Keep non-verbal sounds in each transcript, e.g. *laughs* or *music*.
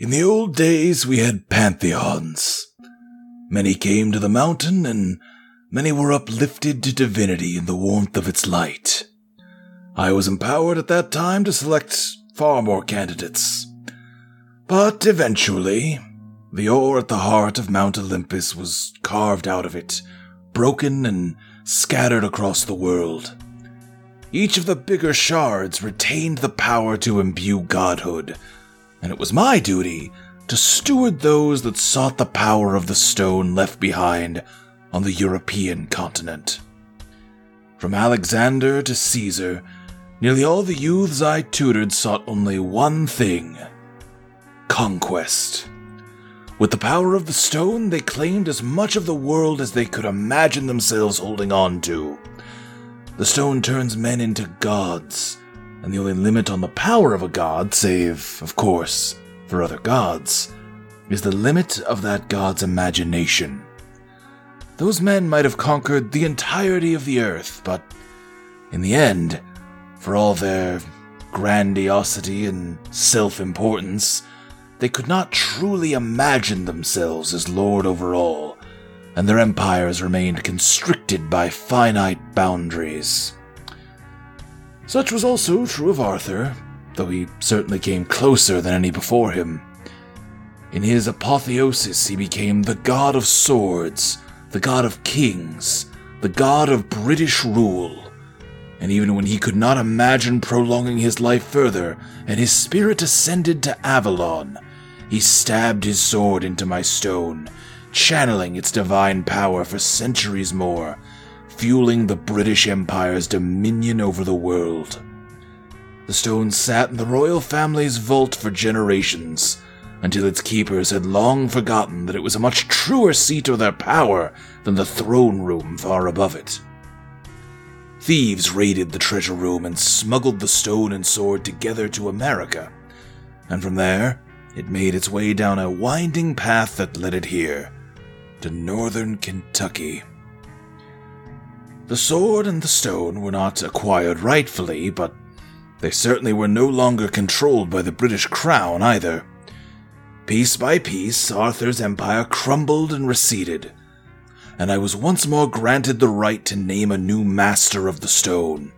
In the old days, we had pantheons. Many came to the mountain, and many were uplifted to divinity in the warmth of its light. I was empowered at that time to select far more candidates. But eventually, the ore at the heart of Mount Olympus was carved out of it, broken and scattered across the world. Each of the bigger shards retained the power to imbue godhood, and it was my duty to steward those that sought the power of the stone left behind on the European continent. From Alexander to Caesar, nearly all the youths I tutored sought only one thing conquest. With the power of the stone, they claimed as much of the world as they could imagine themselves holding on to. The stone turns men into gods, and the only limit on the power of a god, save, of course, for other gods, is the limit of that god's imagination. Those men might have conquered the entirety of the earth, but in the end, for all their grandiosity and self importance, they could not truly imagine themselves as lord over all, and their empires remained constricted by finite boundaries. Such was also true of Arthur, though he certainly came closer than any before him. In his apotheosis, he became the god of swords, the god of kings, the god of British rule. And even when he could not imagine prolonging his life further, and his spirit ascended to Avalon, he stabbed his sword into my stone, channeling its divine power for centuries more, fueling the British Empire's dominion over the world. The stone sat in the royal family's vault for generations, until its keepers had long forgotten that it was a much truer seat of their power than the throne room far above it. Thieves raided the treasure room and smuggled the stone and sword together to America, and from there, it made its way down a winding path that led it here, to northern Kentucky. The sword and the stone were not acquired rightfully, but they certainly were no longer controlled by the British Crown either. Piece by piece, Arthur's empire crumbled and receded, and I was once more granted the right to name a new master of the stone.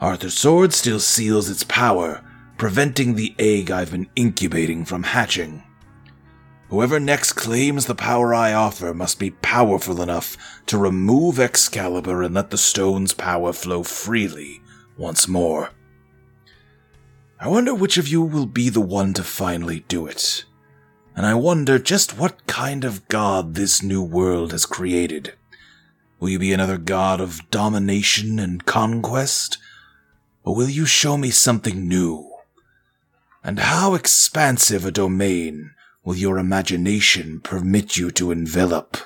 Arthur's sword still seals its power, preventing the egg I've been incubating from hatching. Whoever next claims the power I offer must be powerful enough to remove Excalibur and let the stone's power flow freely once more. I wonder which of you will be the one to finally do it. And I wonder just what kind of god this new world has created. Will you be another god of domination and conquest? Or will you show me something new? And how expansive a domain will your imagination permit you to envelop?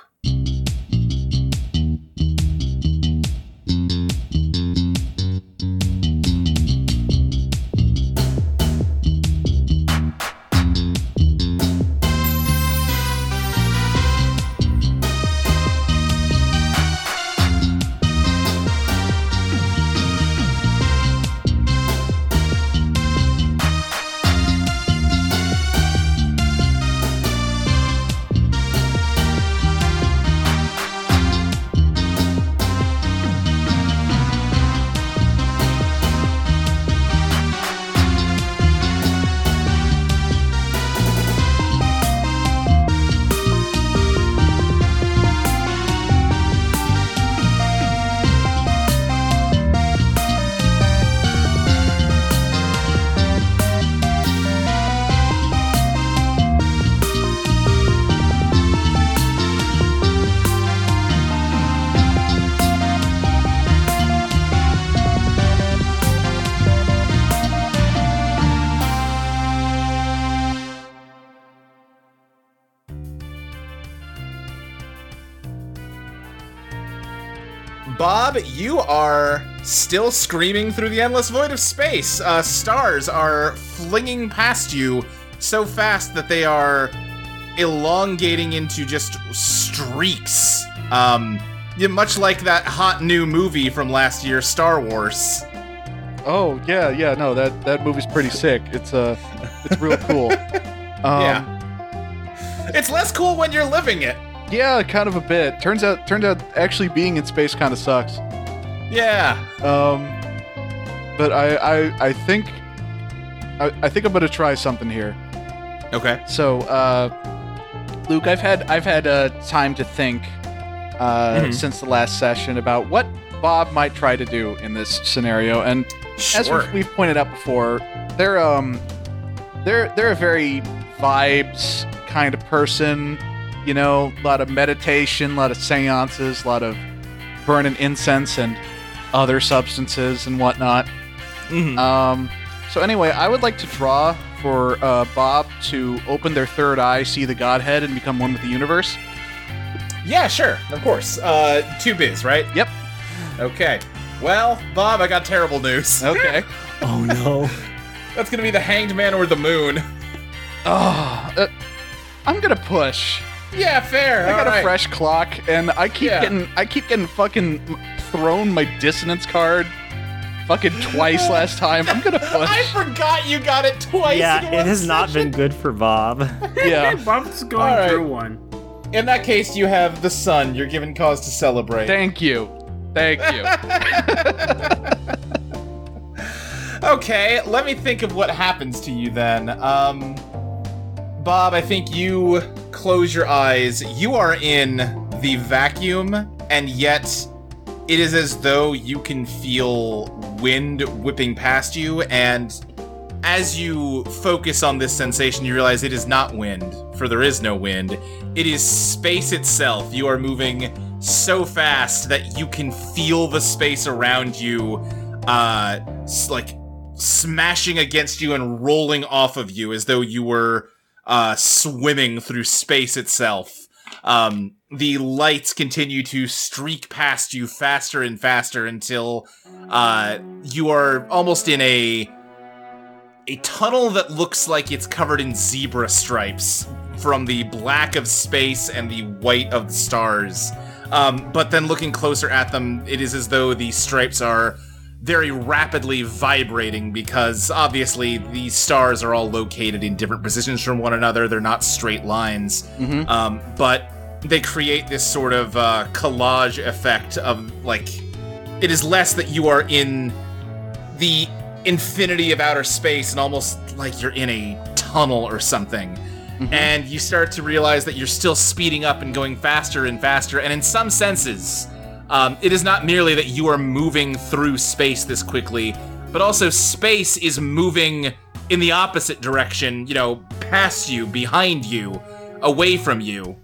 You are still screaming through the endless void of space. Uh, stars are flinging past you so fast that they are elongating into just streaks. Um, much like that hot new movie from last year, Star Wars. Oh yeah, yeah. No, that that movie's pretty sick. It's uh, it's real cool. *laughs* Um, yeah. It's less cool when you're living it. Yeah, kind of a bit. Turns out, turns out, actually being in space kind of sucks. Yeah. Um, but I, I, I think, I, I think I'm gonna try something here. Okay. So, uh, Luke, I've had, I've had uh, time to think uh, Mhm. since the last session about what Bob might try to do in this scenario, and as Sure. we've, we've pointed out before, they're um, they're they're a very vibes kind of person. You know, a lot of meditation, a lot of seances, a lot of burning incense and other substances and whatnot. Mhm. Um, so anyway, I would like to draw for uh, Bob to open their third eye, see the Godhead, and become one with the universe. Yeah, sure. Of course. Uh, two biz, right? Yep. Okay. Well, Bob, I got terrible news. *laughs* Okay. Oh no. That's gonna be the Hanged Man or the Moon. oh, uh, I'm gonna push. Yeah, fair. I got all a fresh clock, and I keep Yeah. getting, I keep getting fucking thrown my dissonance card, fucking twice *laughs* last time. I'm gonna *laughs* I forgot you got it twice. yeah, one it has not been good for Bob. *laughs* yeah. Bob's going All right. through one. In that case, you have the sun. You're given cause to celebrate. Thank you. Thank you. Okay, let me think of what happens to you then. Um, Bob, I think you close your eyes. You are in the vacuum, and yet it is as though you can feel wind whipping past you. And as you focus on this sensation, you realize it is not wind, for there is no wind. It is space itself. You are moving so fast that you can feel the space around you, uh, like smashing against you and rolling off of you as though you were uh, swimming through space itself. Um, the lights continue to streak past you faster and faster until uh, you are almost in a a tunnel that looks like it's covered in zebra stripes from the black of space and the white of the stars. Um, but then looking closer at them, it is as though the stripes are very rapidly vibrating because obviously these stars are all located in different positions from one another. They're not straight lines. Mhm. Um, but they create this sort of uh, collage effect of like it is less that you are in the infinity of outer space and almost like you're in a tunnel or something. And you start to realize that you're still speeding up and going faster and faster. And in some senses, um, it is not merely that you are moving through space this quickly, but also space is moving in the opposite direction, you know, past you, behind you, away from you.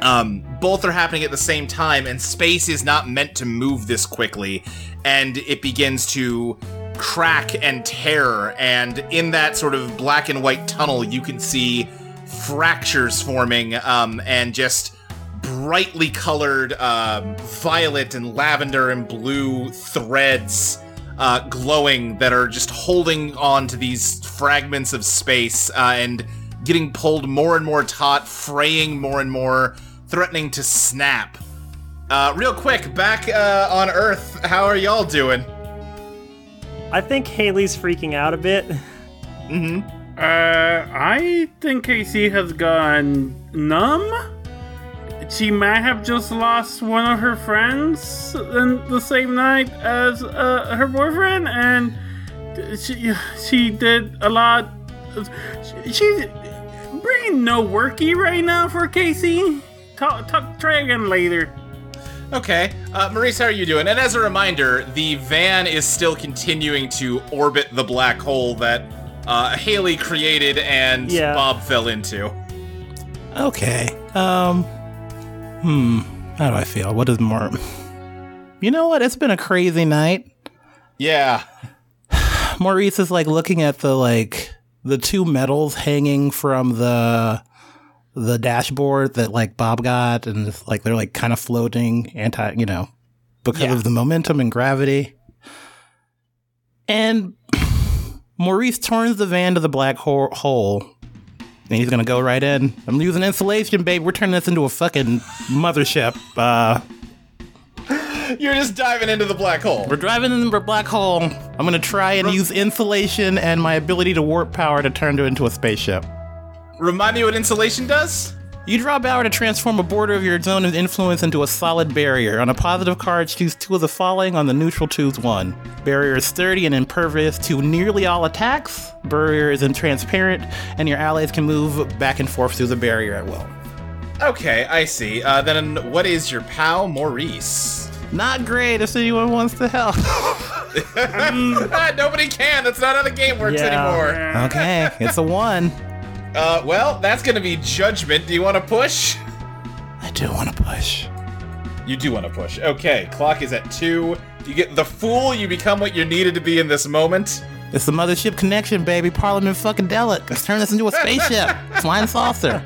Um, both are happening at the same time, and space is not meant to move this quickly, and it begins to crack and tear. And in that sort of black and white tunnel, you can see fractures forming, um, and just brightly colored um, violet and lavender and blue threads uh, glowing that are just holding on to these fragments of space uh, and getting pulled more and more taut, fraying more and more, threatening to snap. Uh, real quick, back uh, on Earth, how are y'all doing? I think Haley's freaking out a bit. Mm-hmm. Uh, I think KC has gone numb. She might have just lost one of her friends in the same night as uh, her boyfriend, and she she did a lot. she- She's bringing no worky right now for KC. Talk, talk, try again later. Okay, uh, Maurice, how are you doing? And as a reminder, the van is still continuing to orbit the black hole that uh, Haley created and Yeah. Bob fell into. Okay. Um. Hmm. How do I feel? What is more? You know what? It's been a crazy night. Yeah. *sighs* Maurice is like looking at the like the two medals hanging from the the dashboard that like Bob got, and it's like they're like kind of floating anti, you know, because Yeah. of the momentum and gravity. And *clears throat* Maurice turns the van to the black hole, hole and he's gonna go right in. I'm using insulation, babe. We're turning this into a fucking mothership. Uh, You're just diving into the black hole. we're driving into the black hole. I'm gonna try and use insulation and my ability to warp power to turn it into a spaceship. Remind me what insulation does? You draw power to transform a border of your zone of influence into a solid barrier. On a positive card, choose two of the following. On the neutral, choose one. Barrier is sturdy and impervious to nearly all attacks. Barrier is intransparent, and your allies can move back and forth through the barrier at will. Okay, I see. Uh, then what is your pal, Maurice? Not great if anyone wants to help. *laughs* Nobody can. That's not how the game works Yeah. anymore. okay, it's a one. Uh, well, that's gonna be judgment. Do you want to push? I do want to push. You do want to push. Okay, clock is at two. You get the fool. You become what you needed to be in this moment. It's the mothership connection, baby. Parliament fucking delic. Let's turn this into a spaceship. *laughs* Flying saucer.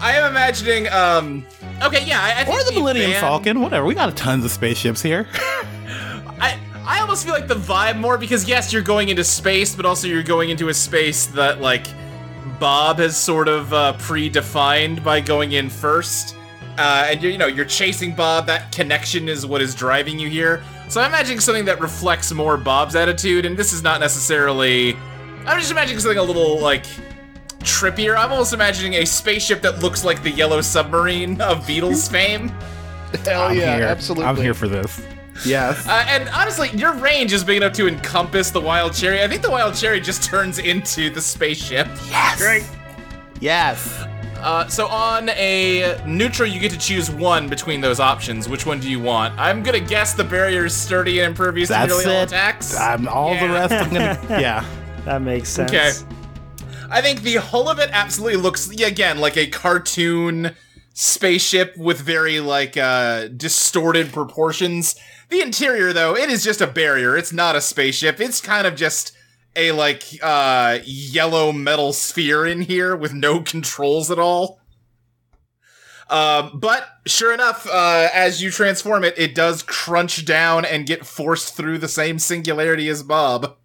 I am imagining. Um. Okay, yeah. I, I think Or the Millennium van- Falcon. Whatever. We got tons of spaceships here. *laughs* I I almost feel like the vibe more because yes, you're going into space, but also you're going into a space that like Bob has sort of uh, predefined by going in first. Uh, and you're, you know, you're chasing Bob. That connection is what is driving you here. So I'm imagining something that reflects more Bob's attitude, and this is not necessarily. I'm just imagining something a little like trippier. I'm almost imagining a spaceship that looks like the yellow submarine of Beatles fame. Hell I'm yeah, here. absolutely. I'm here for this. Yes. Uh, and honestly, your range is big enough to encompass the wild cherry. I think the wild cherry just turns into the spaceship. Great. Yes. Uh, so on a neutral, you get to choose one between those options. Which one do you want? I'm gonna guess the barrier is sturdy and impervious to That's nearly all attacks. I'm all the rest. I'm gonna. *laughs* Yeah. That makes sense. Okay. I think the hull of it absolutely looks again like a cartoon spaceship with very like uh distorted proportions. The interior though, it is just a barrier. It's not a spaceship. It's kind of just a like uh yellow metal sphere in here with no controls at all. Um, but sure enough, uh, as you transform it, it does crunch down and get forced through the same singularity as Bob.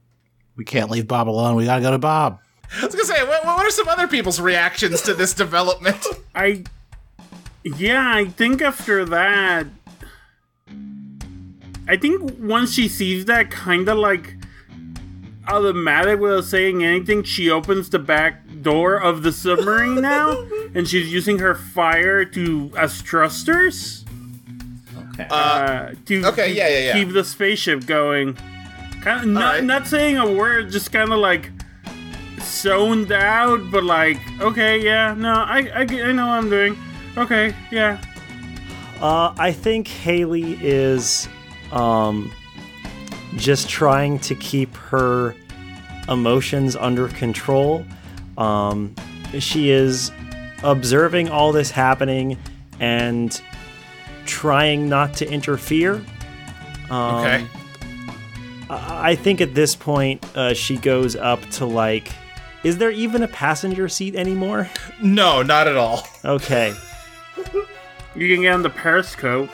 We can't leave Bob alone. We gotta go to Bob. I was gonna say, what, what are some other people's reactions to this development? *laughs* I. Yeah, I think after that. I think once she sees that, kind of like automatic without saying anything, she opens the back door of the submarine *laughs* now, and she's using her fire to as thrusters Okay. Uh, uh, to, okay, to yeah, yeah, yeah. keep the spaceship going. Kind of not, Alright. not saying a word, just kind of like zoned out, but like, okay, yeah, no, I, I, I know what I'm doing. Okay, yeah. Uh, I think Haley is um, just trying to keep her emotions under control. Um, she is observing all this happening and trying not to interfere. Um, okay. I I think at this point, uh, she goes up to like. Is there even a passenger seat anymore? No, not at all. Okay. You can get on the periscope.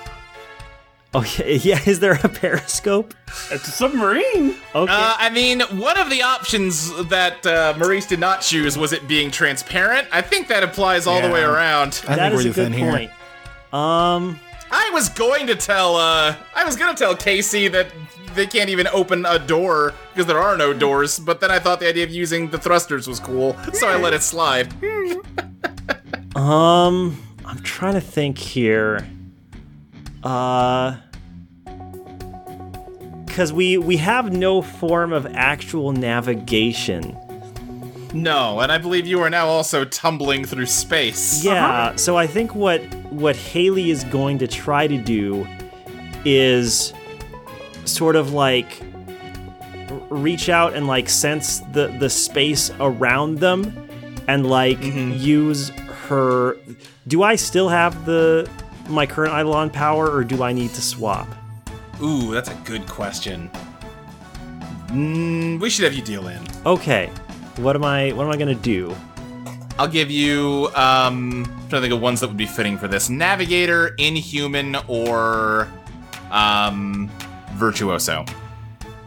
Oh *laughs* Yeah. Is there a periscope? It's a submarine. Okay. Uh, I mean, one of the options that uh, Maurice did not choose was it being transparent. I think that applies all the way around. I that think is we're a good in here. point. Um. I was going to tell, uh, I was gonna tell KC that they can't even open a door because there are no doors, but then I thought the idea of using the thrusters was cool, so I let it slide. *laughs* Um. I'm trying to think here. Uh. Because we we have no form of actual navigation. No, and I believe you are now also tumbling through space. Yeah. So I think what what Haley is going to try to do is sort of like reach out and like sense the the space around them and like use her do I still have the my current Eidolon power or do I need to swap? Ooh, that's a good question. Mm, we should have you deal in. Okay. What am I what am I going to do? I'll give you um I'm trying to think of ones that would be fitting for this. Navigator, Inhuman, or um Virtuoso.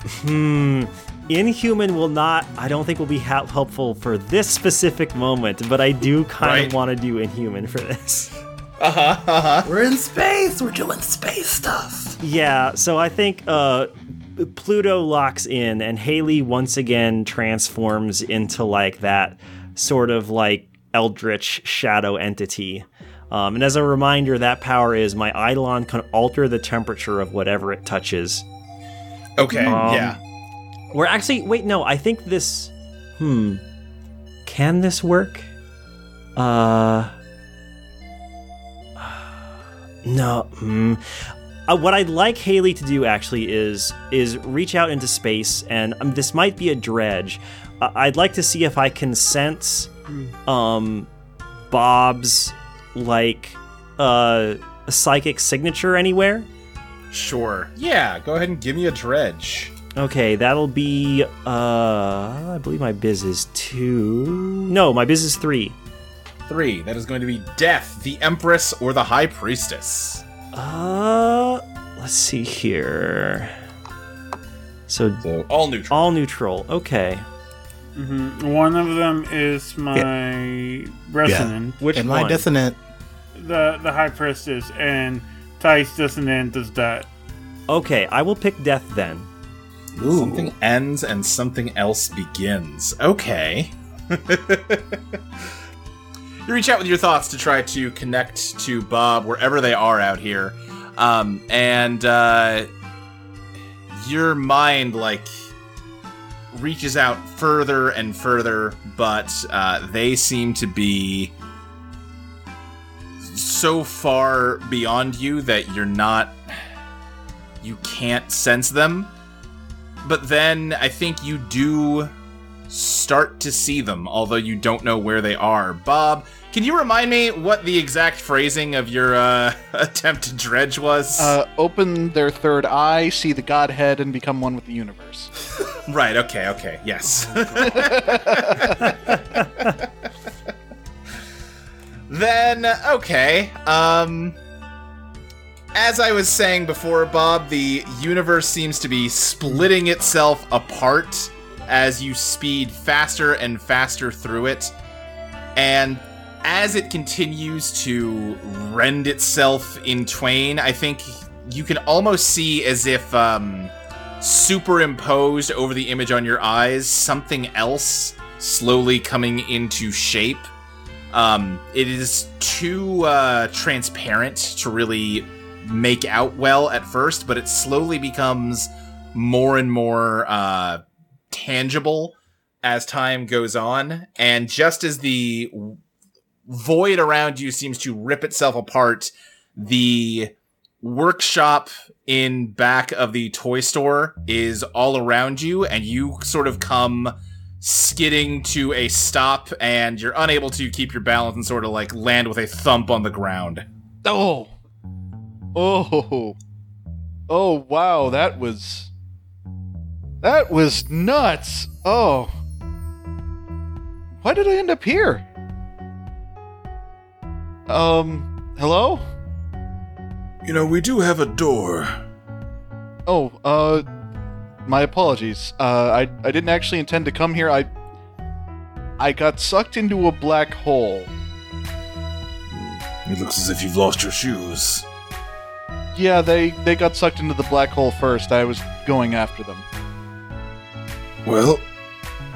Hmm. Inhuman will not, I don't think will be hel- helpful for this specific moment, but I do kind Right. of want to do Inhuman for this. *laughs* Uh-huh, uh-huh. We're in space. We're doing space stuff. Yeah, so I think uh, Pluto locks in, and Haley once again transforms into like that sort of like eldritch shadow entity. Um, and as a reminder, that power is my Eidolon can alter the temperature of whatever it touches. Okay, Um, yeah. We're actually wait, no, I think this hmm. Can this work? Uh *sighs* No. Hmm. Uh, what I'd like Haley to do actually is is reach out into space, and um, this might be a dredge. Uh, I'd like to see if I can sense um, Bob's like uh, psychic signature anywhere. Sure. Yeah, go ahead and give me a dredge. Okay, that'll be uh I believe my biz is 2. No, my biz is 3. Three. That is going to be Death, the Empress, or the High Priestess. Uh let's see here. So So all neutral. all neutral. Okay. hmm One of them is my resonant, Which and my one? dissonant. the the high priestess, and Tice dissonant does that. Okay, I will pick death then. Something ends and something else begins. Okay. *laughs* you reach out with your thoughts to try to connect to Bob wherever they are out here. Um, and uh, your mind, like, reaches out further and further, but uh, they seem to be so far beyond you that you're not. You can't sense them but then I think you do start to see them, although you don't know where they are. Bob, can you remind me what the exact phrasing of your uh, *laughs* attempt to dredge was? Uh, open their third eye, see the Godhead, and become one with the universe. *laughs* right, okay, okay, yes. *laughs* then, okay, um. As I was saying before, Bob, the universe seems to be splitting itself apart as you speed faster and faster through it. And as it continues to rend itself in twain, I think you can almost see as if um, superimposed over the image on your eyes something else slowly coming into shape. Um, it is too uh, transparent to really make out well at first, but it slowly becomes more and more uh, tangible as time goes on. And just as the void around you seems to rip itself apart, the workshop in back of the toy store is all around you, and you sort of come skidding to a stop, and you're unable to keep your balance and sort of like land with a thump on the ground. Oh. Oh. Oh, wow, that was. That was nuts. Oh. Why did I end up here? Um, hello? You know, we do have a door. Oh, uh, my apologies. Uh, I, I didn't actually intend to come here. I. I got sucked into a black hole. It looks as if you've lost your shoes. Yeah, they, they got sucked into the black hole first. I was going after them. Well,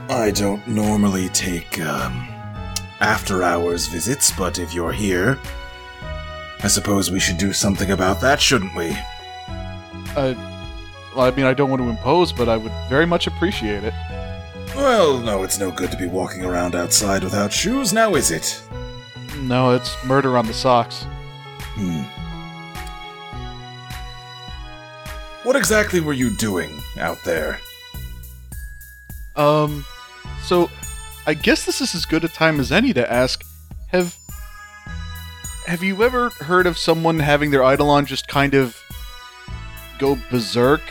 I don't normally take um, after hours visits, but if you're here, I suppose we should do something about that, shouldn't we? Uh, I mean, I don't want to impose, but I would very much appreciate it. Well, no, it's no good to be walking around outside without shoes, now is it? No, it's murder on the socks. Hmm. What exactly were you doing out there? Um, so I guess this is as good a time as any to ask: Have have you ever heard of someone having their Eidolon just kind of go berserk,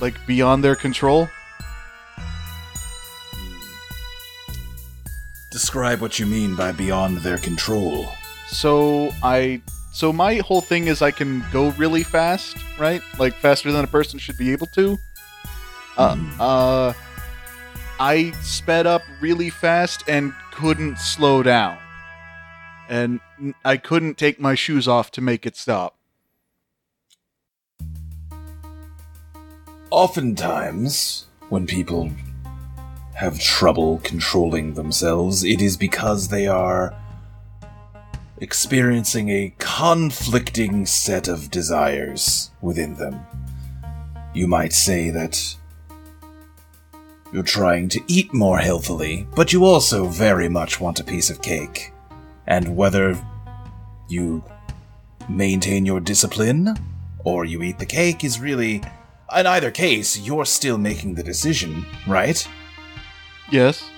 like beyond their control? Describe what you mean by beyond their control. So I so my whole thing is I can go really fast, right? Like faster than a person should be able to. Uh, uh I sped up really fast and couldn't slow down. And I couldn't take my shoes off to make it stop. Oftentimes, when people have trouble controlling themselves, it is because they are experiencing a conflicting set of desires within them. You might say that you're trying to eat more healthily, but you also very much want a piece of cake. And whether you maintain your discipline or you eat the cake is really. In either case, you're still making the decision, right? Yes.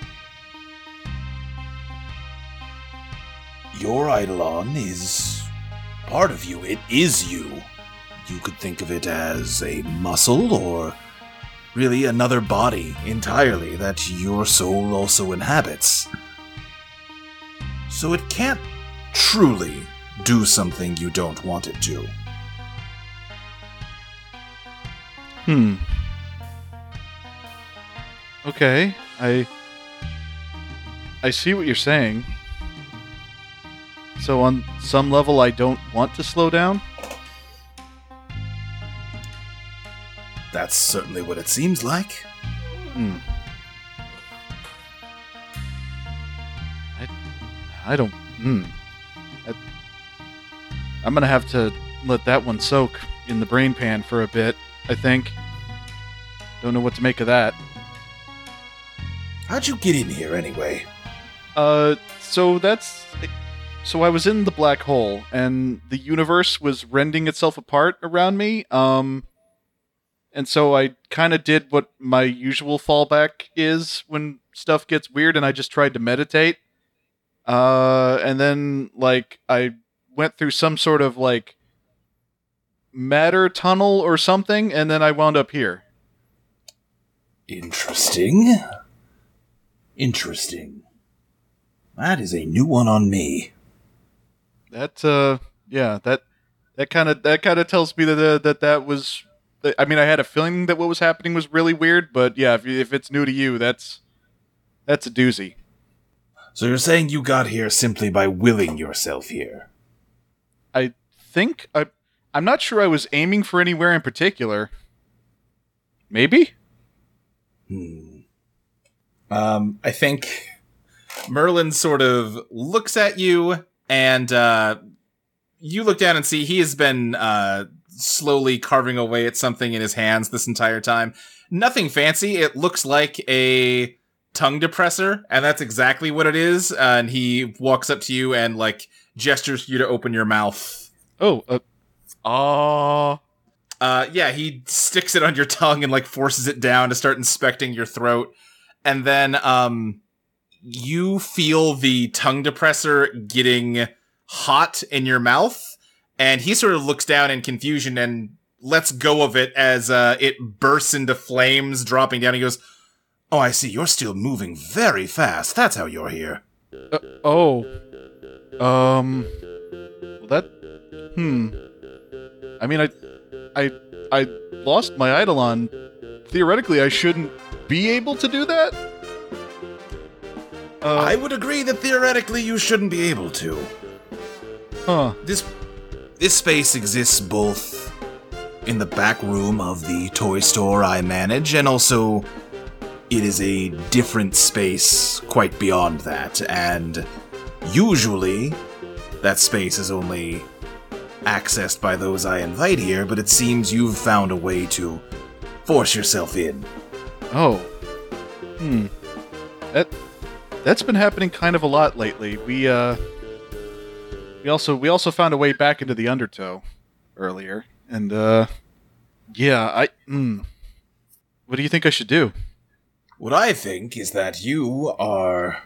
Your Eidolon is part of you. It is you. You could think of it as a muscle or really another body entirely that your soul also inhabits. So it can't truly do something you don't want it to. Hmm. Okay, I I see what you're saying. So on some level I don't want to slow down? That's certainly what it seems like. Hmm. I I don't hmm. I, I'm to have to let that one soak in the brain pan for a bit, I think. Don't know what to make of that. How'd you get in here anyway? Uh, so that's. So I was in the black hole, and the universe was rending itself apart around me. Um, and so I kind of did what my usual fallback is when stuff gets weird, and I just tried to meditate. Uh, and then like I went through some sort of like matter tunnel or something, and then I wound up here. Interesting. Interesting. That is a new one on me. That uh, yeah, that that kind of that kind of tells me that uh, that that was. I mean, I had a feeling that what was happening was really weird, but yeah, if if it's new to you, that's that's a doozy. So you're saying you got here simply by willing yourself here? I think I I'm not sure I was aiming for anywhere in particular. Maybe. Hmm. Um, I think Merlin sort of looks at you, and uh, you look down and see he has been uh, slowly carving away at something in his hands this entire time. Nothing fancy. It looks like a tongue depressor, and that's exactly what it is. Uh, and he walks up to you and like gestures you to open your mouth. Oh, uh, ah, Uh, yeah, he sticks it on your tongue and like forces it down to start inspecting your throat, and then um, you feel the tongue depressor getting hot in your mouth, and he sort of looks down in confusion and lets go of it as uh, it bursts into flames, dropping down. He goes, Oh, I see. You're still moving very fast. That's how you're here. uh, oh, um, that, hmm. I mean, I, I, I lost my Eidolon. Theoretically, I shouldn't be able to do that. Uh, I would agree that theoretically you shouldn't be able to. huh. This this space exists both in the back room of the toy store I manage and also it is a different space quite beyond that and usually that space is only accessed by those I invite here, but it seems you've found a way to force yourself in. Oh. Hmm. That that's been happening kind of a lot lately. We uh we also we also found a way back into the undertow earlier. And uh yeah, I hmm. What do you think I should do? What I think is that you are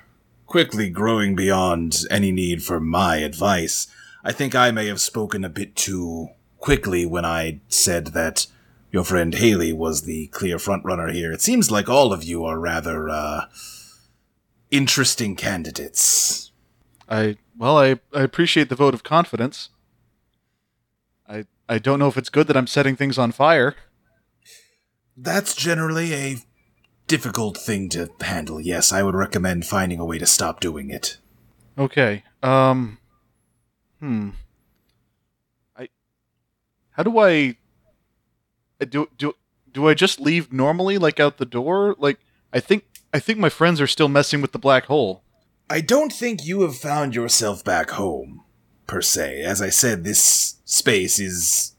quickly growing beyond any need for my advice. I think I may have spoken a bit too quickly when I said that your friend Haley was the clear frontrunner here. It seems like all of you are rather, uh, interesting candidates. I well, I, I appreciate the vote of confidence. I I don't know if it's good that I'm setting things on fire. That's generally a difficult thing to handle. Yes, I would recommend finding a way to stop doing it. Okay. Um Hmm. I How do I I do do do I just leave normally like out the door? Like I think I think my friends are still messing with the black hole. I don't think you have found yourself back home, per se. As I said, this space is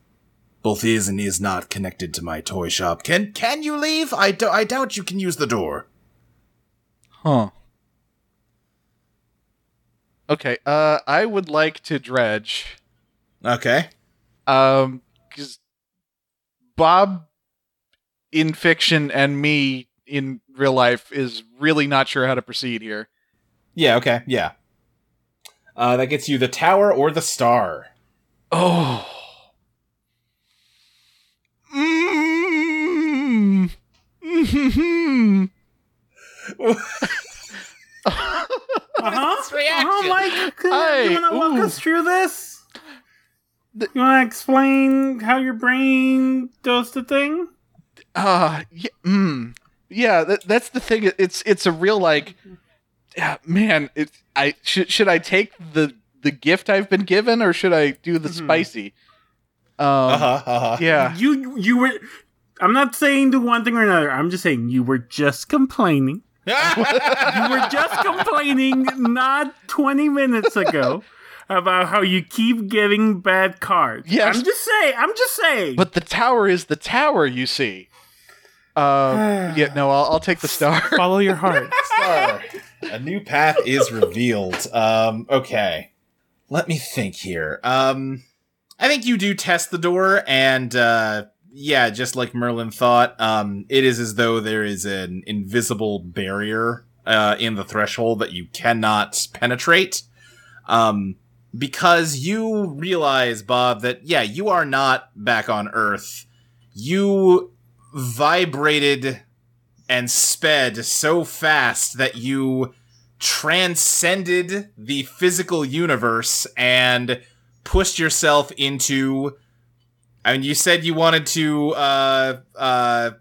both is and is not connected to my toy shop. Can can you leave? I, do, I doubt you can use the door. Huh. Okay, uh, I would like to dredge. Okay. Um, because Bob in fiction and me in real life is really not sure how to proceed here. Yeah, okay, yeah. Uh, that gets you the tower or the star. Oh. Mm. *laughs* Mm-hmm. Uh-huh. reaction? Oh my god. You wanna walk ooh. us through this? You wanna explain how your brain does the thing? Uh, yeah, mm, yeah. That, that's the thing. It's it's a real like, yeah, man. It I should should I take the the gift I've been given or should I do the Mhm. spicy? Um, Uh huh. Uh huh. yeah. You you were I'm not saying do one thing or another. I'm just saying you were just complaining. You were just *laughs* complaining not 20 minutes ago about how you keep getting bad cards. Yes. I'm just saying. I'm just saying. But the tower is the tower, you see. Uh, *sighs* yeah, no, I'll, I'll take the star. *laughs* Follow your heart. *laughs* Star. A new path is revealed. Um, okay. Let me think here. Um, I think you do test the door, and uh, yeah, just like Merlin thought, um, it is as though there is an invisible barrier uh, in the threshold that you cannot penetrate. Um, because you realize, Bob, that yeah, you are not back on Earth. You vibrated and sped so fast that you transcended the physical universe and pushed yourself into I mean you said you wanted to uh uh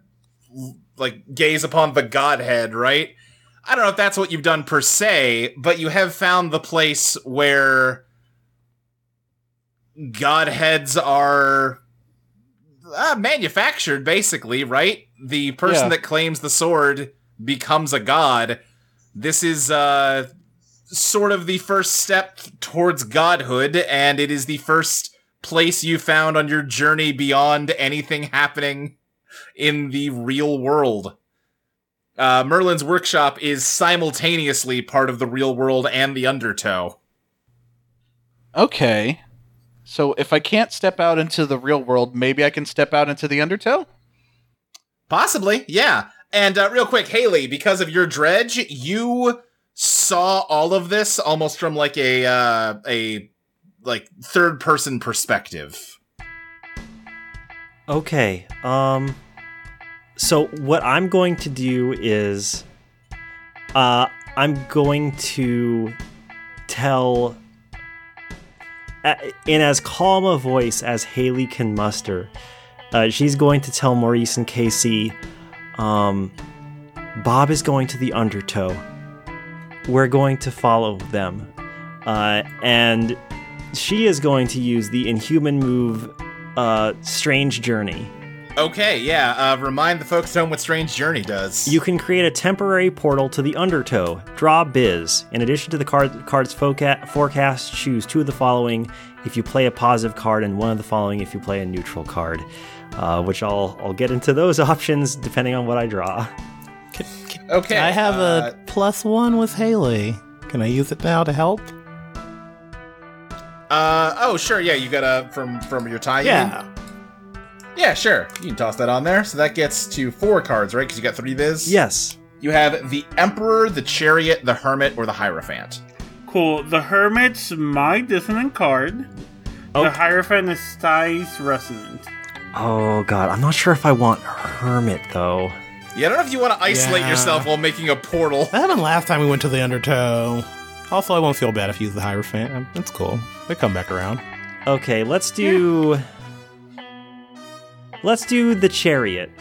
like gaze upon the godhead, right? I don't know if that's what you've done per se, but you have found the place where godheads are uh, manufactured basically, right? The person Yeah. that claims the sword becomes a god. This is uh sort of the first step towards godhood and it is the first place you found on your journey beyond anything happening in the real world. Uh, Merlin's workshop is simultaneously part of the real world and the undertow. Okay. So if I can't step out into the real world, maybe I can step out into the undertow? Possibly, yeah. And uh, real quick, Haley, because of your dredge, you saw all of this almost from like a uh, a like third person perspective. Okay. Um so what I'm going to do is uh I'm going to tell a- in as calm a voice as Haley can muster. Uh, she's going to tell Maurice and KC um Bob is going to the undertow. We're going to follow them. Uh, and she is going to use the inhuman move uh, Strange Journey. Okay, yeah. Uh, remind the folks at home what Strange Journey does. You can create a temporary portal to the Undertow. Draw Biz. In addition to the card, card's foca- forecast, choose two of the following if you play a positive card and one of the following if you play a neutral card. Uh, which I'll I'll get into those *laughs* options depending on what I draw. Can, can- okay, I have uh, a plus one with Haley. Can I use it now to help? Uh oh, sure. Yeah, you got a from from your tie. Yeah. Yeah, sure. You can toss that on there. So that gets to four cards, right? Because you got three viz. Yes. You have the Emperor, the Chariot, the Hermit, or the Hierophant. Cool. The Hermit's my dissonant card. Oh. The Hierophant is Sty's resonant. Oh god, I'm not sure if I want Hermit though. Yeah, I don't know if you want to isolate Yeah. yourself while making a portal. That happened last time we went to the Undertow. Also, I won't feel bad if you use the Hierophant. Um, That's cool. They come back around. Okay, let's do. Let's do the chariot.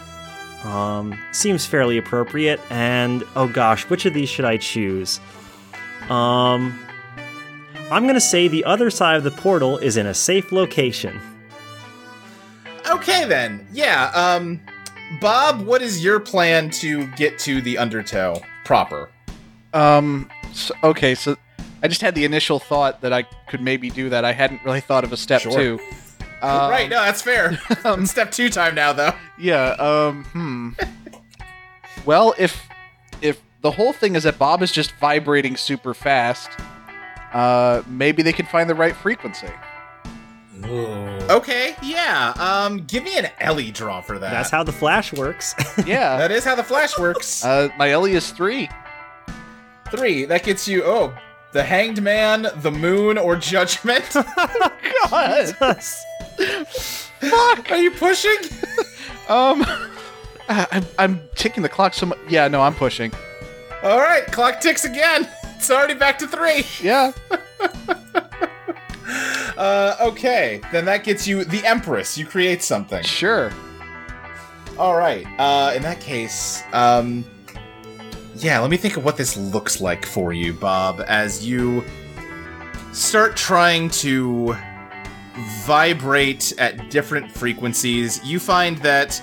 Um, seems fairly appropriate. And oh gosh, which of these should I choose? Um, I'm gonna say the other side of the portal is in a safe location. Okay then. Yeah, um Bob, what is your plan to get to the Undertow? proper. Um. So, okay. So I just had the initial thought that I could maybe do that. I hadn't really thought of a step Sure. two. Um, right, no, that's fair. *laughs* It's step two time now, though. Yeah. Um. Hmm. well, if if the whole thing is that Bob is just vibrating super fast, uh, maybe they can find the right frequency. Okay, yeah. Um, give me an Ellie draw for that. That's how the Flash works. *laughs* Yeah. That is how the Flash works. uh, my Ellie is three. Three. That gets you. Oh, the Hanged Man, the Moon, or Judgment. *laughs* God. Fuck. Are you pushing? *laughs* Um. I'm, I'm ticking the clock so much. Yeah. No, I'm pushing. All right, clock ticks again. *laughs* It's already back to three. Yeah. *laughs* Uh, okay. Then that gets you the Empress. You create something. Sure. All right. Uh, in that case, um, yeah. Let me think of what this looks like for you, Bob, as you start trying to vibrate at different frequencies. You find that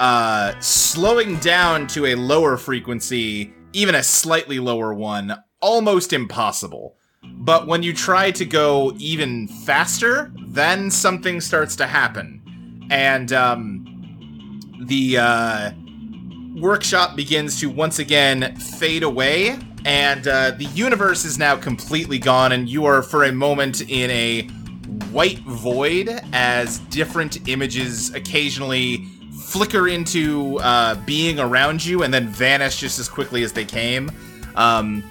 uh, slowing down to a lower frequency, even a slightly lower one, almost impossible. But when you try to go even faster, then something starts to happen. And um, the uh, workshop begins to once again fade away, and uh, the universe is now completely gone, and you are for a moment in a white void as different images occasionally flicker into uh, being around you and then vanish just as quickly as they came. Um,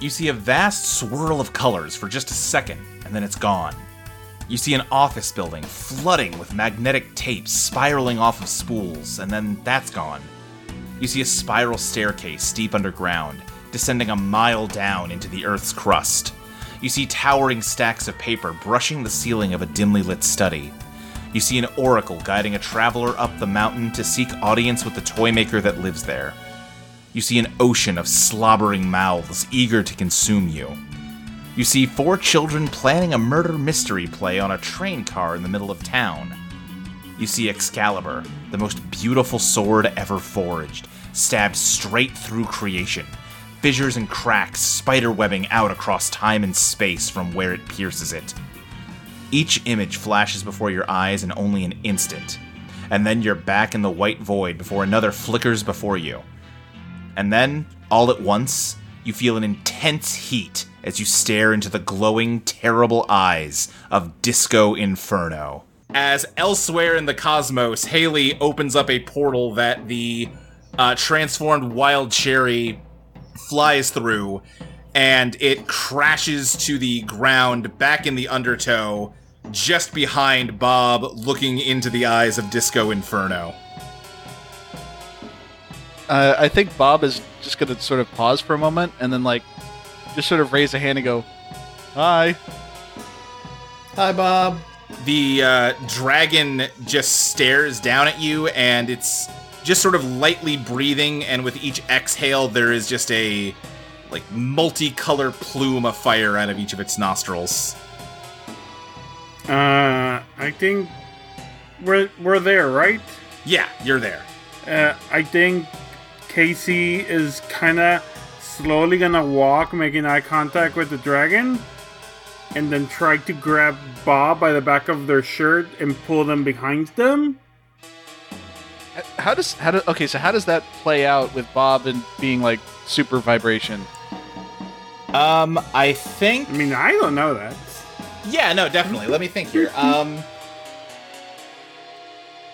you see a vast swirl of colors for just a second, and then it's gone. You see an office building flooding with magnetic tapes spiraling off of spools, and then that's gone. You see a spiral staircase deep underground, descending a mile down into the Earth's crust. You see towering stacks of paper brushing the ceiling of a dimly lit study. You see an oracle guiding a traveler up the mountain to seek audience with the toy maker that lives there. You see an ocean of slobbering mouths eager to consume you. You see four children planning a murder mystery play on a train car in the middle of town. You see Excalibur, the most beautiful sword ever forged, stabbed straight through creation, fissures and cracks spiderwebbing out across time and space from where it pierces it. Each image flashes before your eyes in only an instant, and then you're back in the white void before another flickers before you. And then, all at once, you feel an intense heat as you stare into the glowing, terrible eyes of Disco Inferno. As elsewhere in the cosmos, Haley opens up a portal that the uh, transformed Wild Cherry flies through, and it crashes to the ground back in the undertow, just behind Bob, looking into the eyes of Disco Inferno. Uh, I think Bob is just going to sort of pause for a moment and then, like, just sort of raise a hand and go, Hi. Hi, Bob. the uh, dragon just stares down at you and it's just sort of lightly breathing and with each exhale there is just a like multicolor plume of fire out of each of its nostrils Uh, I think we're we're there, right? yeah you're there Uh, I think KC is kind of slowly gonna walk, making eye contact with the dragon, and then try to grab Bob by the back of their shirt and pull them behind them. How does, how do, okay, so how does that play out with Bob and being, like, super vibration? um i think I mean, I don't know that. Yeah, no, definitely. Let me think here. Um,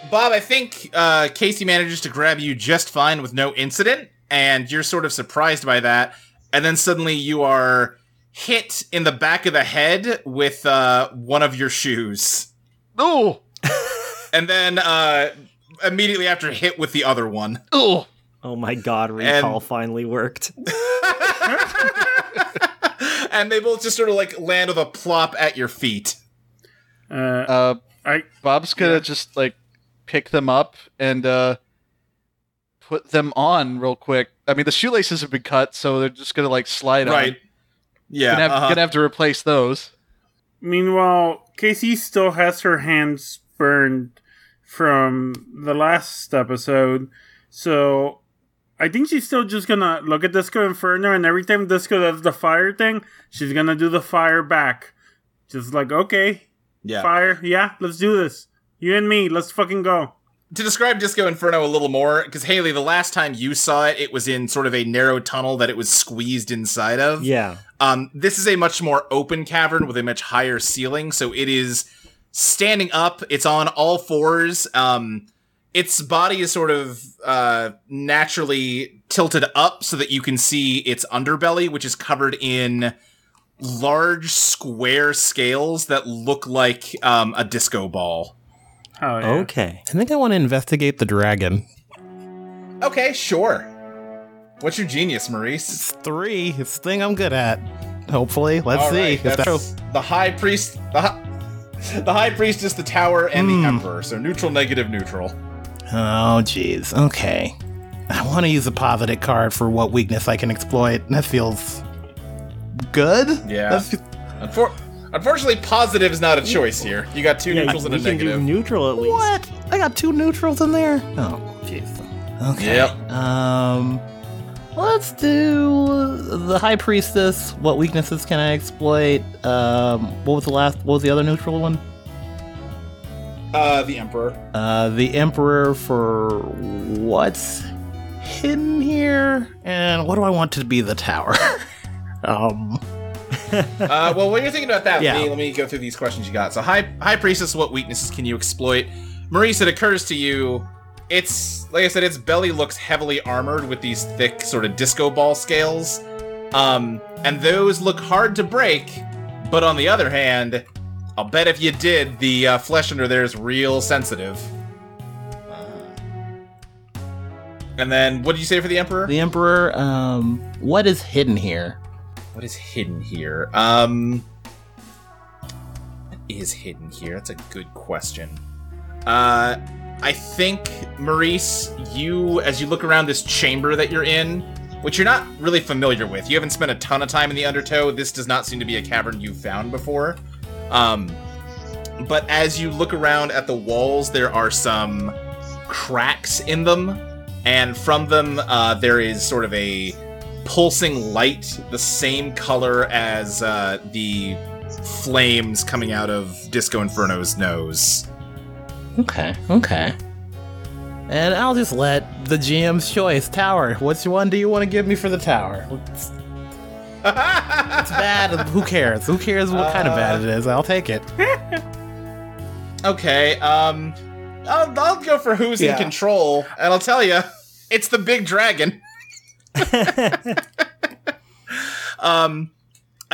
Bob, I think uh, KC manages to grab you just fine with no incident, and you're sort of surprised by that. And then suddenly you are hit in the back of the head with uh, one of your shoes, Oh! and then uh, immediately after hit with the other one. *laughs* Oh! Oh my god, recall And- finally worked. *laughs* and they both just sort of like land with a plop at your feet. Uh, Uh, I Bob's gonna just, like, pick them up and, uh, put them on real quick. I mean, the shoelaces have been cut, so they're just gonna, like, slide on. Yeah. Gonna have, uh-huh. gonna have to replace those. Meanwhile, KC still has her hands burned from the last episode, so I think she's still just gonna look at Disco Inferno, and every time Disco does the fire thing, she's gonna do the fire back. Just like, okay, Yeah. fire, yeah, let's do this. You and me, let's fucking go. to describe Disco Inferno a little more, because Haley, the last time you saw it, it was in sort of a narrow tunnel that it was squeezed inside of. Yeah. Um, this is a much more open cavern with a much higher ceiling, so it is standing up. It's on all fours. Um, its body is sort of uh, naturally tilted up so that you can see its underbelly, which is covered in large square scales that look like um, a disco ball. Oh yeah. Okay. I think I want to investigate the dragon. Okay, sure. What's your genius, Maurice? It's three. It's the thing I'm good at. Hopefully, let's All see. right, if that's the high priest. The, hi- the high priestess, the tower, and Hmm. the emperor. So neutral, negative, neutral. Oh, jeez. Okay. I want to use a positive card for what weakness I can exploit. That feels good. Yeah. That's- Unfor- unfortunately, positive is not a choice here. You got two Yeah, neutrals and a we can do negative. neutral at least. what? I got two neutrals in there. Oh, jeez. Okay. Yep. Um, let's do the high priestess. What weaknesses can I exploit? Um, what was the last? What was the other neutral one? Uh, the emperor. Uh, the Emperor for what's hidden here, and what do I want to be the tower? *laughs* um, *laughs* uh, well, while you're thinking about that, Yeah. let, me, let me go through these questions you got. So, high high priestess, what weaknesses can you exploit? Maurice, it occurs to you, it's like I said, its belly looks heavily armored with these thick sort of disco ball scales, um, and those look hard to break. But on the other hand, I'll bet if you did, the uh, flesh under there is real sensitive. And then, what did you say for the emperor? the Emperor. Um, what is hidden here? What is hidden here? Um, what is hidden here? That's a good question. Uh, I think Maurice, you as you look around this chamber that you're in, which you're not really familiar with, you haven't spent a ton of time in the Undertow. This does not seem to be a cavern you've found before. Um, but as you look around at the walls, there are some cracks in them, and from them uh, there is sort of a pulsing light, the same color as uh, the flames coming out of Disco Inferno's nose. Okay, okay. And I'll just let the GM's choice. Tower. Which one do you want to give me for the tower? It's, *laughs* it's bad. Who cares? Who cares what kind of bad it is? I'll take it. *laughs* Okay, um, I'll, I'll go for who's in control, and I'll tell you, it's the big dragon. *laughs* um,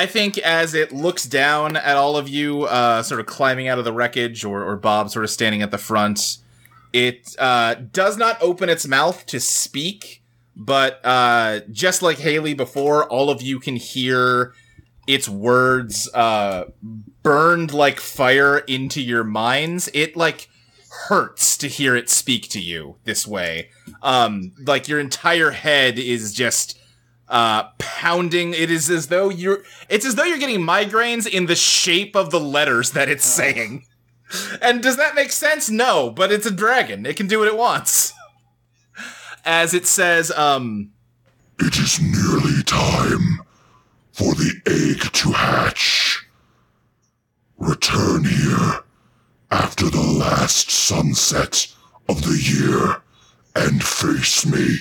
I think as it looks down at all of you, uh, sort of climbing out of the wreckage, or, or Bob sort of standing at the front, it uh, does not open its mouth to speak, but uh, just like Haley before, all of you can hear its words uh, burned like fire into your minds. It like hurts to hear it speak to you this way. Um, like your entire head is just uh, pounding. It is as though you're. It's as though you're getting migraines in the shape of the letters that it's saying. And does that make sense? No, but it's a dragon. It can do what it wants. As it says, um, It is nearly time for the egg to hatch. Return here after the last sunset of the year and face me.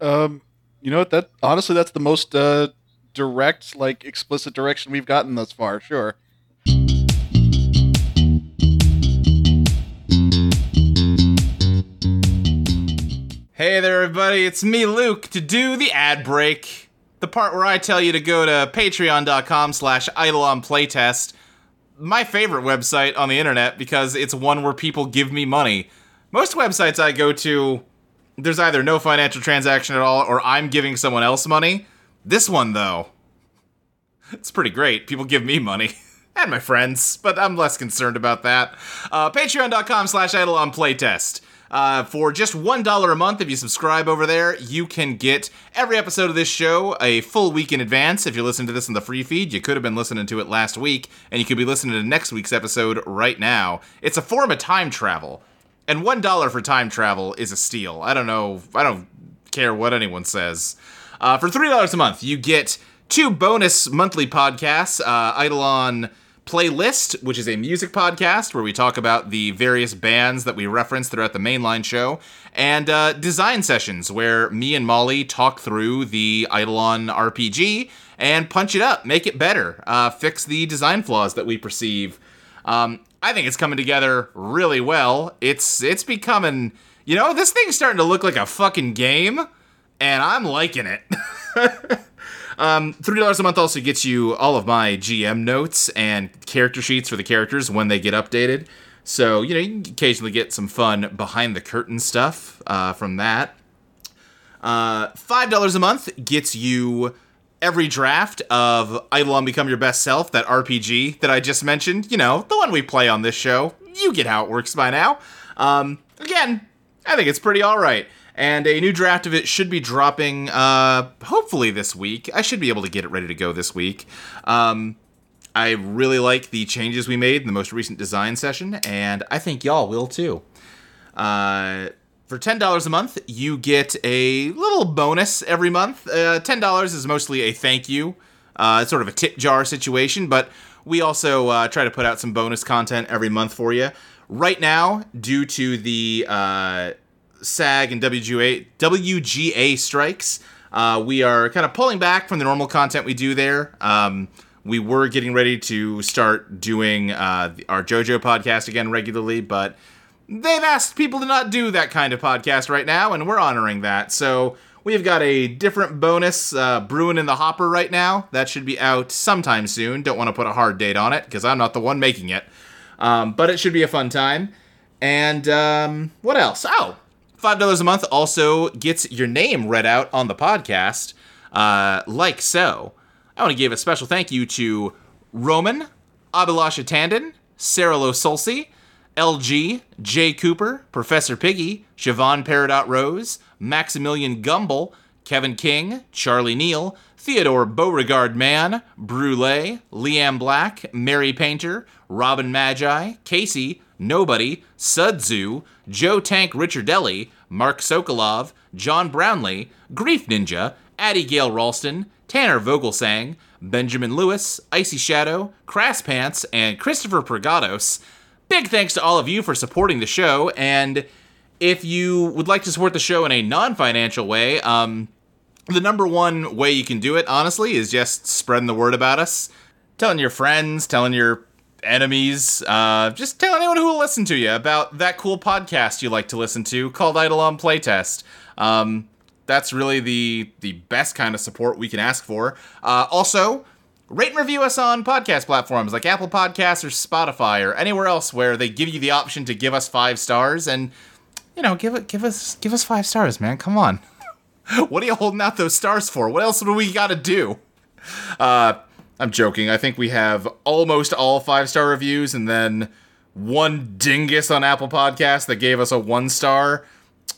Um, you know what? That honestly, that's the most uh, direct, like explicit direction we've gotten thus far. Sure. Hey there, everybody. It's me, Luke, to do the ad break. The part where I tell you to go to patreon.com slash Eidolon Playtest. My favorite website on the internet because it's one where people give me money. Most websites I go to, there's either no financial transaction at all or I'm giving someone else money. This one, though, it's pretty great. People give me money. *laughs* And my friends, but I'm less concerned about that. Uh, Patreon.com slash Eidolon Playtest. Uh, for just $1 a month, if you subscribe over there, you can get every episode of this show a full week in advance. If you're listening to this in the free feed, you could have been listening to it last week, and you could be listening to next week's episode right now. It's a form of time travel. And $1 for time travel is a steal. I don't know. I don't care what anyone says. Uh, for $3 a month, you get two bonus monthly podcasts uh, Eidolon Playlist, which is a music podcast where we talk about the various bands that we reference throughout the mainline show, and uh, design sessions where me and Molly talk through the Eidolon RPG and punch it up, make it better, uh, fix the design flaws that we perceive. Um, I think it's coming together really well. It's it's becoming, you know, this thing's starting to look like a fucking game, and I'm liking it. *laughs* Um, Three dollars a month also gets you all of my GM notes and character sheets for the characters when they get updated. So you know you can occasionally get some fun behind the curtain stuff uh, from that. Uh, Five dollars a month gets you every draft of Eidolon Become Your Best Self, that RPG that I just mentioned. You know the one we play on this show. You get how it works by now. Um, again, I think it's pretty all right and a new draft of it should be dropping uh, hopefully this week. I should be able to get it ready to go this week. Um, I really like the changes we made in the most recent design session, and I think y'all will too. Uh, for $10 a month, you get a little bonus every month. Uh, $10 is mostly a thank you. Uh, sort of a tip jar situation, but we also uh, try to put out some bonus content every month for you. Right now, due to the uh, SAG and WGA, WGA strikes, uh, we are kind of pulling back from the normal content we do there. Um, we were getting ready to start doing uh, our JoJo podcast again regularly, but they've asked people to not do that kind of podcast right now, and we're honoring that. So we've got a different bonus uh, brewing in the hopper right now. That should be out sometime soon. Don't want to put a hard date on it because I'm not the one making it. Um, but it should be a fun time. And um, what else? Oh, $5 a month also gets your name read out on the podcast, uh, like so. I want to give a special thank you to Roman, Abilasha Tandon, Sarah Losolsi, LG, Jay Cooper, Professor Piggy, Siobhan Peridot Rose, Maximilian Gumble, Kevin King, Charlie Neal, Theodore Beauregard Mann, Brule, Liam Black, Mary Painter, Robin Magi, Casey, Nobody, Sudzu, Joe Tank Richardelli, Mark Sokolov, John Brownlee, Grief Ninja, Addie Gale Ralston, Tanner Vogelsang, Benjamin Lewis, Icy Shadow, Crass Pants, and Christopher Pergados. Big thanks to all of you for supporting the show, and if you would like to support the show in a non-financial way, um, the number one way you can do it, honestly, is just spreading the word about us, telling your friends, telling your enemies, uh, just tell anyone who will listen to you about that cool podcast you like to listen to called Eidolon Playtest. Um, that's really the the best kind of support we can ask for. Uh, also, rate and review us on podcast platforms like Apple Podcasts or Spotify or anywhere else where they give you the option to give us five stars and you know give it give us give us five stars, man. Come on. *laughs* what are you holding out those stars for? What else do we got to do? Uh, I'm joking. I think we have almost all five star reviews, and then one dingus on Apple Podcast that gave us a one star.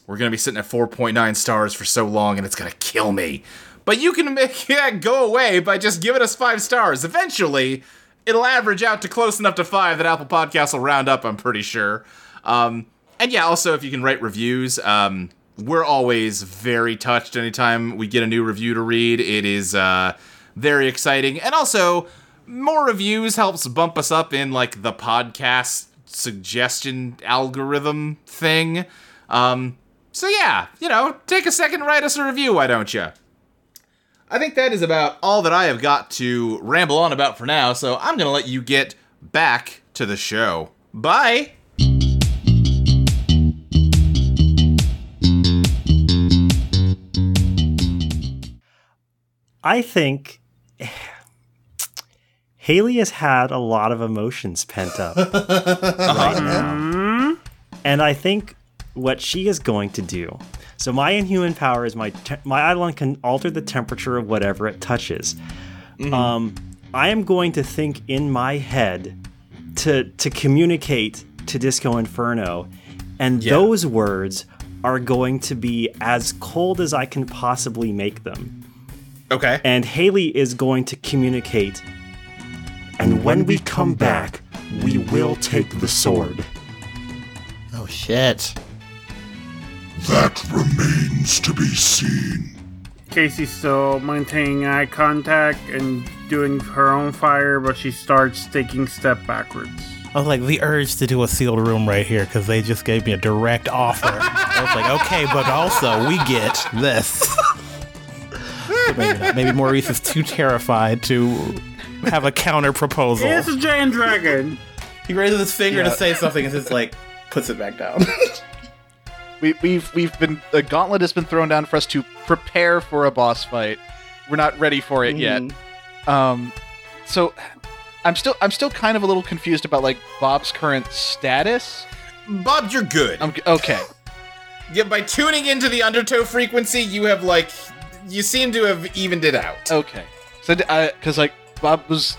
We're gonna be sitting at 4.9 stars for so long, and it's gonna kill me. But you can make *laughs* that go away by just giving us five stars. Eventually, it'll average out to close enough to five that Apple Podcasts will round up. I'm pretty sure. Um, and yeah, also if you can write reviews, um, we're always very touched anytime we get a new review to read. It is. Uh, very exciting. And also, more reviews helps bump us up in like the podcast suggestion algorithm thing. Um, so yeah, you know, take a second, write us a review, why don't you? I think that is about all that I have got to ramble on about for now, so I'm gonna let you get back to the show. Bye! I think Haley has had a lot of emotions pent up *laughs* right now. Mm-hmm. And I think what she is going to do. So my inhuman power is my te- my Eidolon can alter the temperature of whatever it touches. Um, I am going to think in my head to to communicate to Disco Inferno, and those words are going to be as cold as I can possibly make them Okay. and Haley is going to communicate. And when we come back, we will take the sword. Oh shit. That remains to be seen. KC's still maintaining eye contact and doing her own fire, but she starts taking step backwards. I was like, the urge to do a sealed room right here because they just gave me a direct offer. I was like, okay, but also we get this. Maybe, not. maybe Maurice is too terrified to have a counter proposal. It's a giant dragon. He raises his finger Yeah. to say something and just like puts it back down. *laughs* We, we've we've been the gauntlet has been thrown down for us to prepare for a boss fight. We're not ready for it yet. Um, so I'm still I'm still kind of a little confused about like Bob's current status. Bob, you're good. I'm okay. yeah, by tuning into the undertow frequency, you have like you seem to have evened it out. Okay. So because like Bob was.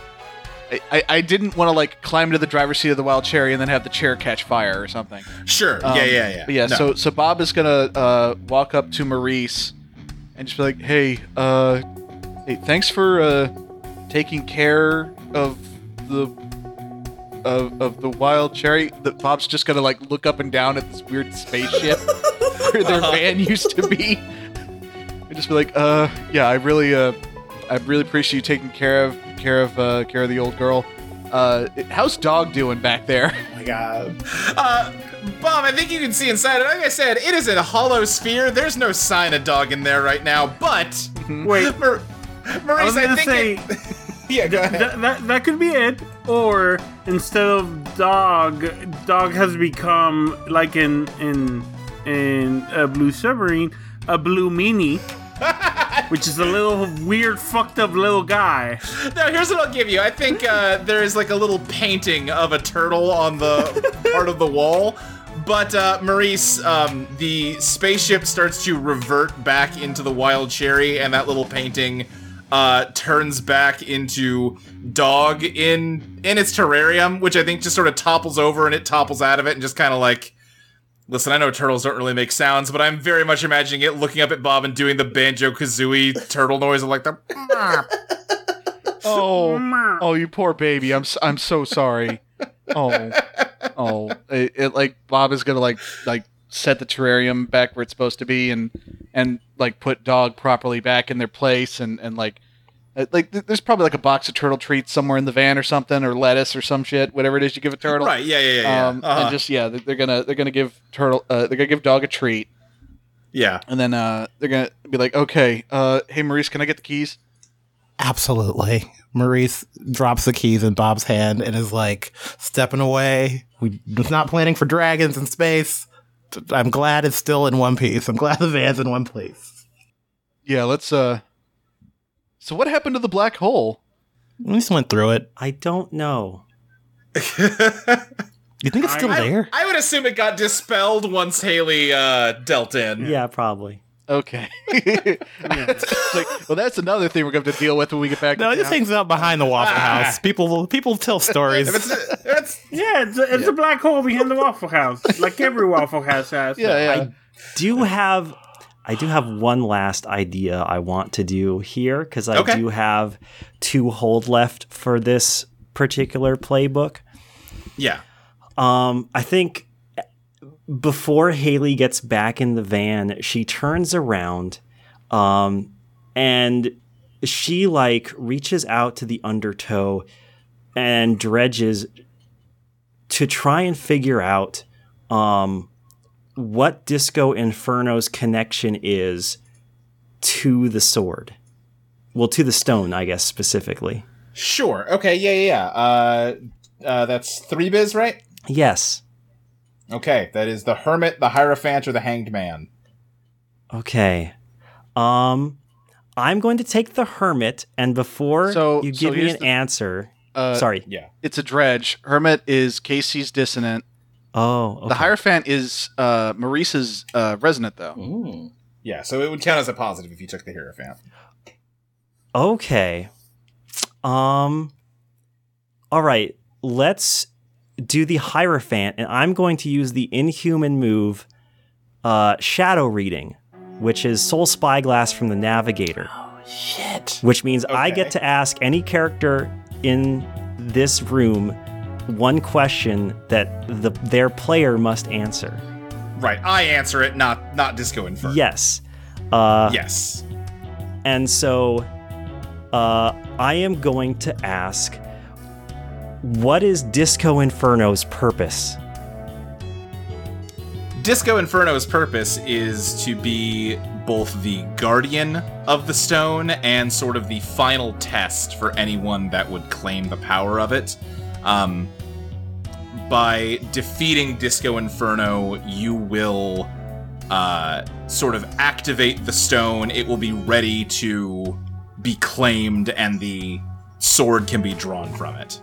I, I, didn't want to like climb to the driver's seat of the wild cherry and then have the chair catch fire or something. Sure. Um, yeah, yeah, yeah. Yeah, No. so so Bob is gonna uh, walk up to Maurice and just be like, "Hey, uh, hey, thanks for uh, taking care of the of, of the wild cherry." That Bob's just gonna like look up and down at this weird spaceship *laughs* where their van used to be, and just be like, "Uh, yeah, I really uh, I really appreciate you taking care of care of uh, care of the old girl. Uh, how's dog doing back there?" *laughs* oh my god. Uh, Bob, I think you can see inside it. Like I said, it is a hollow sphere. There's no sign of dog in there right now. But Wait, *laughs* Mar- I Maurice, was I, gonna think. say it- *laughs* yeah, go ahead. that, that that could be it. Or instead of dog, dog has become like in in in a blue submarine, a Blue Meanie, which is a little weird, fucked up little guy. Now, here's what I'll give you. I think uh, there is like a little painting of a turtle on the *laughs* part of the wall. But uh, Maurice, um, the spaceship starts to revert back into the wild cherry, and that little painting uh, turns back into dog in in its terrarium, which I think just sort of topples over and it topples out of it and just kind of like. Listen, I know turtles don't really make sounds, but I'm very much imagining it looking up at Bob and doing the Banjo-Kazooie turtle noise of like the. *laughs* *laughs* Oh. oh, oh, you poor baby. I'm I'm so sorry. Oh, oh, it, it like Bob is gonna like like set the terrarium back where it's supposed to be and and like put dog properly back in their place and and like like th- there's probably like a box of turtle treats somewhere in the van or something or lettuce or some shit whatever it is you give a turtle Right? Yeah, yeah, yeah. yeah. um Uh-huh. and just yeah they're, they're gonna they're gonna give turtle uh, they're gonna give dog a treat yeah. and then uh they're gonna be like okay uh hey Maurice can I get the keys Absolutely. Maurice drops the keys in Bob's hand and is like stepping away. We was not planning for dragons in space. I'm glad it's still in one piece. I'm glad the van's in one place. yeah let's uh so what happened to the black hole We just went through it. I don't know. *laughs* You think it's still I, there? I would assume it got dispelled once Haley uh, dealt in. Yeah, probably. Okay. *laughs* *laughs* Like, well, that's another thing we're going to have to deal with when we get back. No, to this town. thing's out behind the Waffle House. People, people tell stories. If it's, if it's, Yeah, it's, a, it's a black hole behind the Waffle House, like every Waffle House has. Yeah, yeah. I do have I do have one last idea I want to do here because I Okay. do have two hold left for this particular playbook. yeah. Um, I think before Haley gets back in the van, she turns around, um, and she like reaches out to the undertow and dredges to try and figure out um, what Disco Inferno's connection is to the sword. Well, to the stone, I guess specifically. Sure. Okay. Yeah. Yeah. yeah. Uh, uh, that's three biz, right? Yes. Okay. That is the hermit, the hierophant, or the hanged man. Okay. Um, I'm going to take the hermit, and before So- you so give me an the- answer, Uh, sorry. Yeah. It's a dredge. Hermit is KC's dissonant. Oh, okay. The Hierophant is uh, Maurice's uh, resonant, though. Ooh. Yeah. So it would count as a positive if you took the hierophant. Okay. Um. All right. Let's do the Hierophant, and I'm going to use the inhuman move, uh, Shadow Reading, which is Soul Spyglass from the Navigator. Oh shit. Which means I get to ask any character in this room one question that the their player must answer. Right. I answer it, not not Disco Inferno. Yes. Uh, Yes. And so uh, I am going to ask what is Disco Inferno's purpose? Disco Inferno's purpose is to be both the guardian of the stone and sort of the final test for anyone that would claim the power of it. Um, by defeating Disco Inferno, you will uh, sort of activate the stone. It will be ready to be claimed, and the sword can be drawn from it.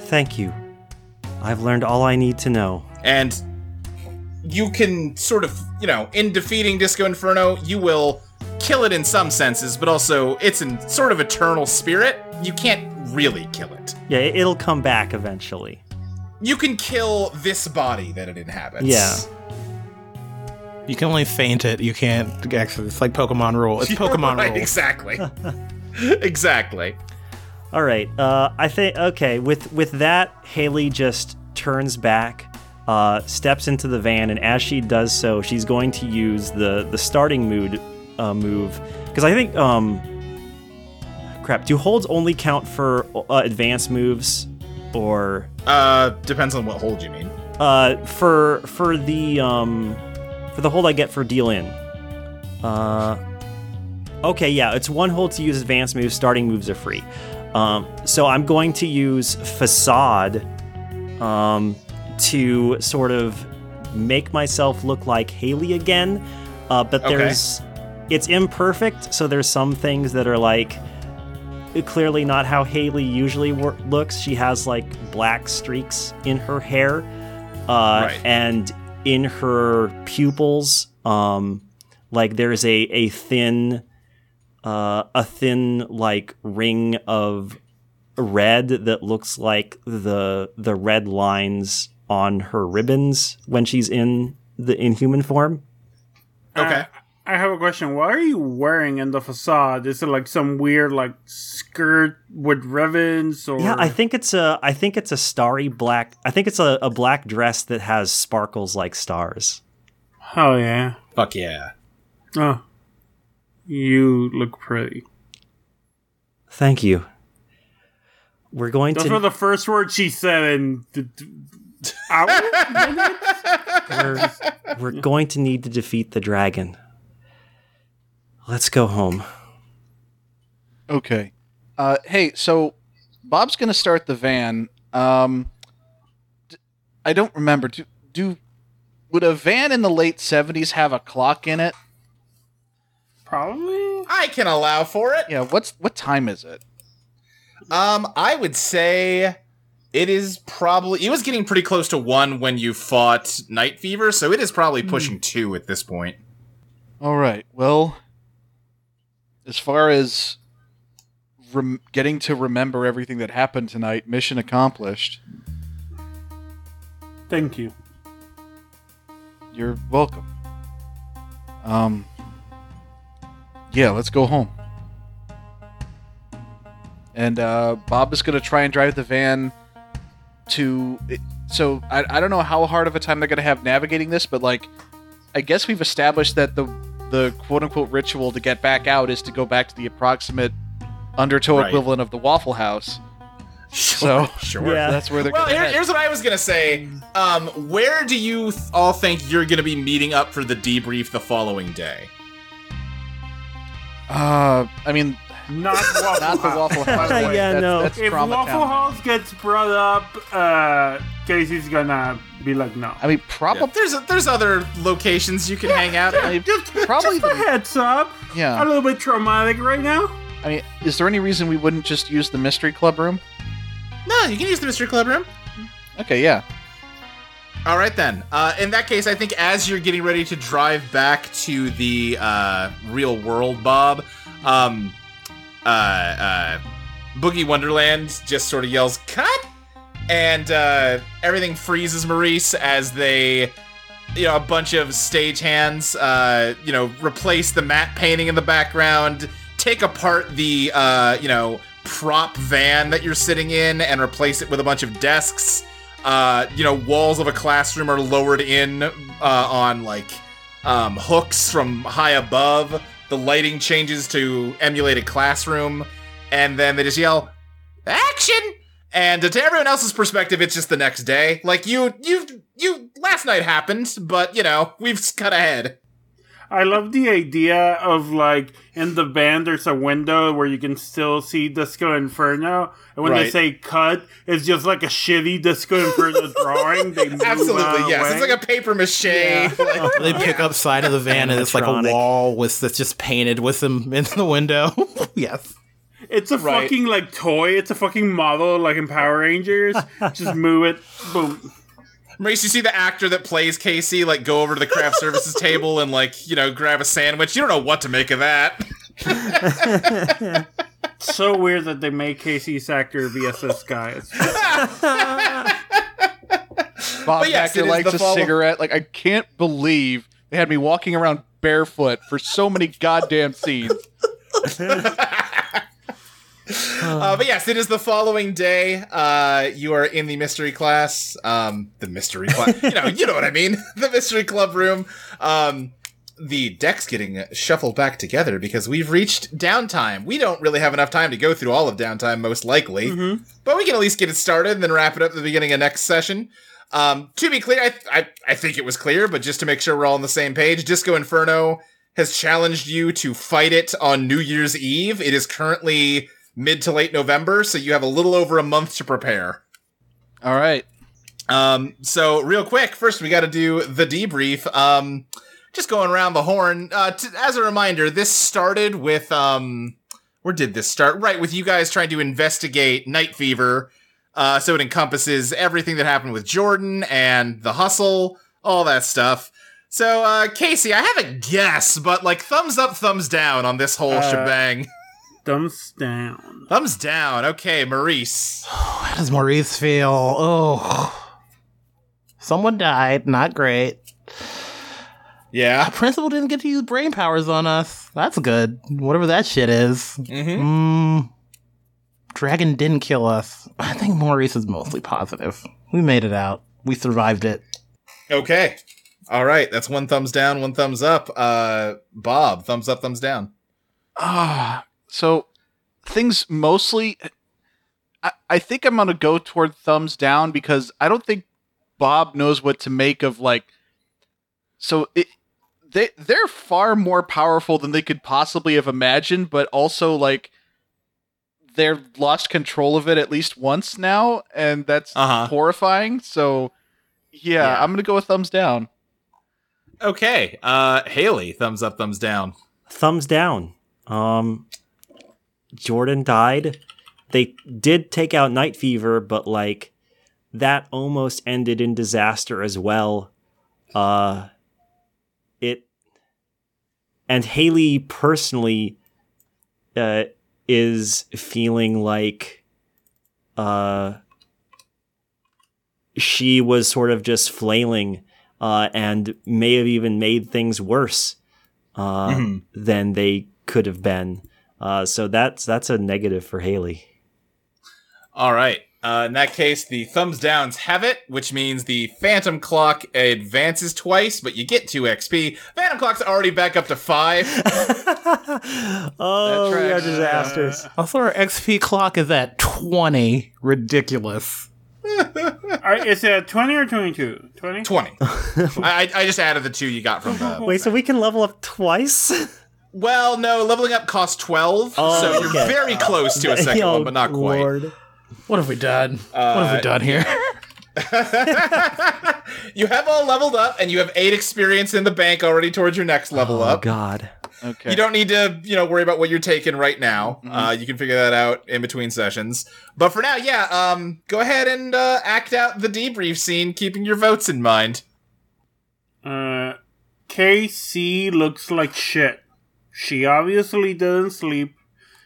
Thank you. I've learned all I need to know. and you can sort of, you know, in defeating Disco Inferno, you will kill it in some senses, but also it's in sort of eternal spirit. You can't really kill it. Yeah, it- it'll come back eventually. You can kill this body that it inhabits. Yeah. You can only faint it. You can't actually. It's like Pokemon rule. It's *laughs* Pokemon right, rules. exactly. *laughs* exactly. All right. Uh, I think okay. With with that, Haley just turns back, uh, steps into the van, and as she does so, she's going to use the the starting mood uh, move because I think um, crap. Do holds only count for uh, advanced moves, or Uh, depends on what hold you mean. uh, for for the um, for the hold I get for deal in? Uh, okay, yeah, it's one hold to use advanced moves. Starting moves are free. Um, so I'm going to use facade um, to sort of make myself look like Haley again. Uh, but Okay. there's it's imperfect, so there's some things that are like clearly not how Haley usually wor- looks. She has like black streaks in her hair, uh, Right. and in her pupils, um, like there's a a thin, uh, a thin like ring of red that looks like the the red lines on her ribbons when she's in the inhuman form. Okay. I have a question. What are you wearing in the facade? Is it like some weird like skirt with ribbons or Yeah, I think it's a I think it's a starry black. I think it's a, a black dress that has sparkles like stars. Oh yeah. Fuck yeah. Oh. You look pretty. Thank you. We're going to. Those to were the first words she said in the the hour? *laughs* we're, we're going to need to defeat the dragon. Let's go home. Okay. Uh, hey, so Bob's gonna start the van. Um, d- I don't remember. Do, do would a van in the late seventies have a clock in it? Probably. I can allow for it. Yeah. What's what time is it? Um, I would say it is probably it was getting pretty close to one when you fought Night Fever, so it is probably pushing two at this point. All right. Well, as far as rem- getting to remember everything that happened tonight, mission accomplished. Thank you. You're welcome. Um. Yeah, let's go home. And uh, Bob is going to try and drive the van to. So I, I don't know how hard of a time they're going to have navigating this, but like, I guess we've established that the the quote unquote ritual to get back out is to go back to the approximate undertow Right. equivalent of the Waffle House. So Sure. Yeah. that's where they're Well, going to here, here's what I was gonna say. Um, where do you th- all think you're gonna be meeting up for the debrief the following day? Uh, I mean, Not *laughs* Waffle not the Waffle House. *laughs* Yeah, That's- no. That's, If Waffle Town. House gets brought up, uh, KC's gonna be like, no. I mean, probably. There's there's other locations you can hang out at. I mean, just, probably just a the- heads up. Yeah. A little bit traumatic right now. I mean, is there any reason we wouldn't just use the mystery club room? No, you can use the mystery club room. Okay, yeah. All right then. Uh, in that case, I think as you're getting ready to drive back to the uh, real world, Bob, um, uh, uh, Boogie Wonderland just sort of yells "cut," and uh, everything freezes Maurice as they, you know, a bunch of stagehands, uh, you know, replace the matte painting in the background, take apart the, uh, you know, prop van that you're sitting in, and replace it with a bunch of desks. Uh, you know, walls of a classroom are lowered in uh, on like um, hooks from high above. The lighting changes to emulate a classroom, and then they just yell, "Action!" And to everyone else's perspective, it's just the next day. Like you, you, you. Last night happened, but you know we've cut ahead. I love the idea of like in the band there's a window where you can still see Disco Inferno, and when they say cut, it's just like a shitty Disco Inferno *laughs* drawing. They move Absolutely, yes. way. It's like a paper mache. *laughs* like- *laughs* They pick up side of the van and it's like a wall with that's just painted with them in the window. yes. It's a Right. fucking like toy. It's a fucking model like in Power Rangers. Just move it. Boom. Maurice, you see the actor that plays KC like go over to the craft *laughs* services table and like you know grab a sandwich. You don't know what to make of that. *laughs* So weird that they make KC Sacker VSS guy. *laughs* Bob But yes, back there likes the a follow- cigarette. Like I can't believe they had me walking around barefoot for so many goddamn scenes. Uh, but yes, it is the following day. Uh, you are in the mystery class. Um, the mystery class. *laughs* you know, you know what I mean. *laughs* The mystery club room. Um, the deck's getting shuffled back together because we've reached downtime. We don't really have enough time to go through all of downtime, most likely, but we can at least get it started and then wrap it up at the beginning of next session. Um, to be clear, I, I I think it was clear, but just to make sure we're all on the same page, Disco Inferno has challenged you to fight it on New Year's Eve. It is currently mid to late November, so you have a little over a month to prepare. All right. Um, so real quick, first we got to do the debrief. Um, just going around the horn. Uh, t- as a reminder, this started with um, where did this start? Right with you guys trying to investigate Night Fever. Uh, so it encompasses everything that happened with Jordan and the hustle, all that stuff. So, uh, KC, I have a guess, but like thumbs up, thumbs down on this whole Uh, shebang. *laughs* thumbs down. Thumbs down. Okay, Maurice. *sighs* How does Maurice feel? Oh. Someone died. Not great. Yeah. Principal didn't get to use brain powers on us. That's good. Whatever that shit is. Mm-hmm. Mm, Dragon didn't kill us. I think Maurice is mostly positive. We made it out. We survived it. Okay. All right. That's one thumbs down, one thumbs up. Uh, Bob, thumbs up, thumbs down. Ah, so things mostly. I, I think I'm gonna go toward thumbs down because I don't think Bob knows what to make of like. So it, they they're far more powerful than they could possibly have imagined, but also like they've lost control of it at least once now, and that's Uh-huh. horrifying. So yeah, Yeah. I'm gonna go with thumbs down. Okay. Uh, Haley, thumbs up, thumbs down. thumbs down. Um, Jordan died. They did take out Night Fever, but like that almost ended in disaster as well. Uh, it and Haley personally uh, is feeling like uh, she was sort of just flailing uh, and may have even made things worse uh, Mhm. than they could have been. Uh, so that's that's a negative for Haley. All right. Uh, in that case, the thumbs downs have it, which means the Phantom Clock advances twice, but you get 2 XP. Phantom Clock's already back up to 5. *laughs* oh, we are tracks. disasters. Also, our XP clock is at 20. Ridiculous. Alright, is it 20 or 22? 20? 20. *laughs* I, I just added the 2 you got from the. Wait, so we can level up twice? *laughs* Well, no, leveling up costs 12, Oh, so you're very close to a *laughs* second Oh, one, but not quite. Lord. What have we done? what have we done here? *laughs* you have all leveled up, and you have 8 experience in the bank already towards your next level Oh up. God. Okay. You don't need to, you know, worry about what you're taking right now. Uh, you can figure that out in between sessions. But for now, yeah, um, go ahead and uh, act out the debrief scene, keeping your votes in mind. Uh, KC looks like shit. She obviously doesn't sleep.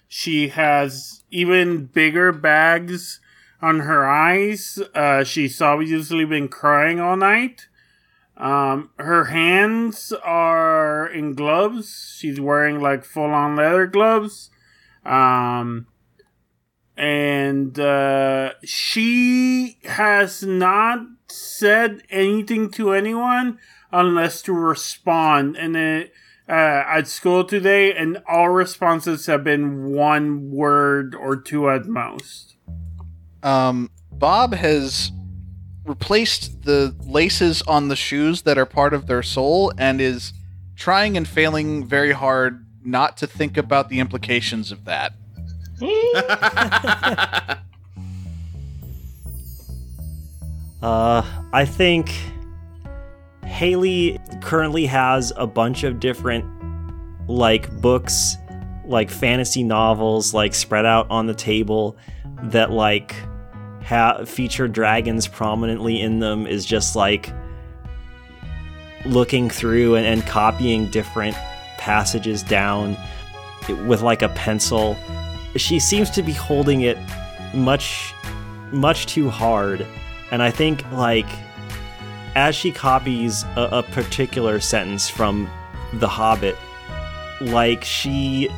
She has even bigger bags on her eyes. Uh, she's obviously been crying all night. Um, her hands are in gloves. She's wearing like full on leather gloves. Um, and uh, she has not said anything to anyone unless to respond. And then uh, at school today, and all responses have been one word or two at most. Um, Bob has replaced the laces on the shoes that are part of their soul and is trying and failing very hard not to think about the implications of that. *laughs* Uh, I think Haley currently has a bunch of different like books, like fantasy novels, like spread out on the table that like ha- feature dragons prominently in them. Is just like looking through and, and copying different passages down with like a pencil. She seems to be holding it much, much too hard. And I think, like, as she copies a, a particular sentence from The Hobbit, like, she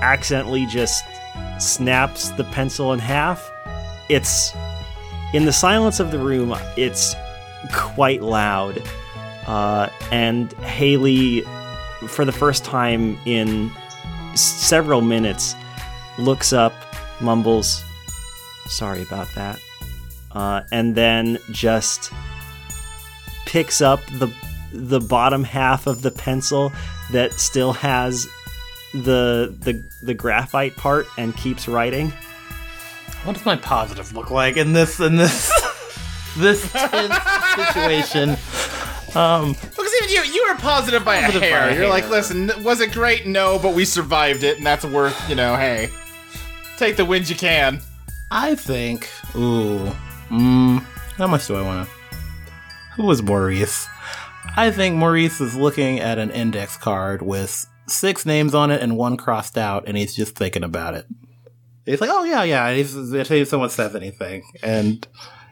accidentally just snaps the pencil in half. It's in the silence of the room, it's quite loud. Uh, and Haley, for the first time in several minutes, looks up, mumbles, Sorry about that. Uh, and then just picks up the the bottom half of the pencil that still has the the the graphite part and keeps writing. What does my positive look like in this in this *laughs* this tense situation? Um, Because even you, you were positive by positive a hair. By You're like, hair. listen, was it great? No, but we survived it, and that's worth, you know, hey, take the wins you can. I think. Ooh. Mm, how much do I want to? Who was Maurice? I think Maurice is looking at an index card with six names on it and one crossed out, and he's just thinking about it. He's like, "Oh yeah, yeah." He's if someone says anything, and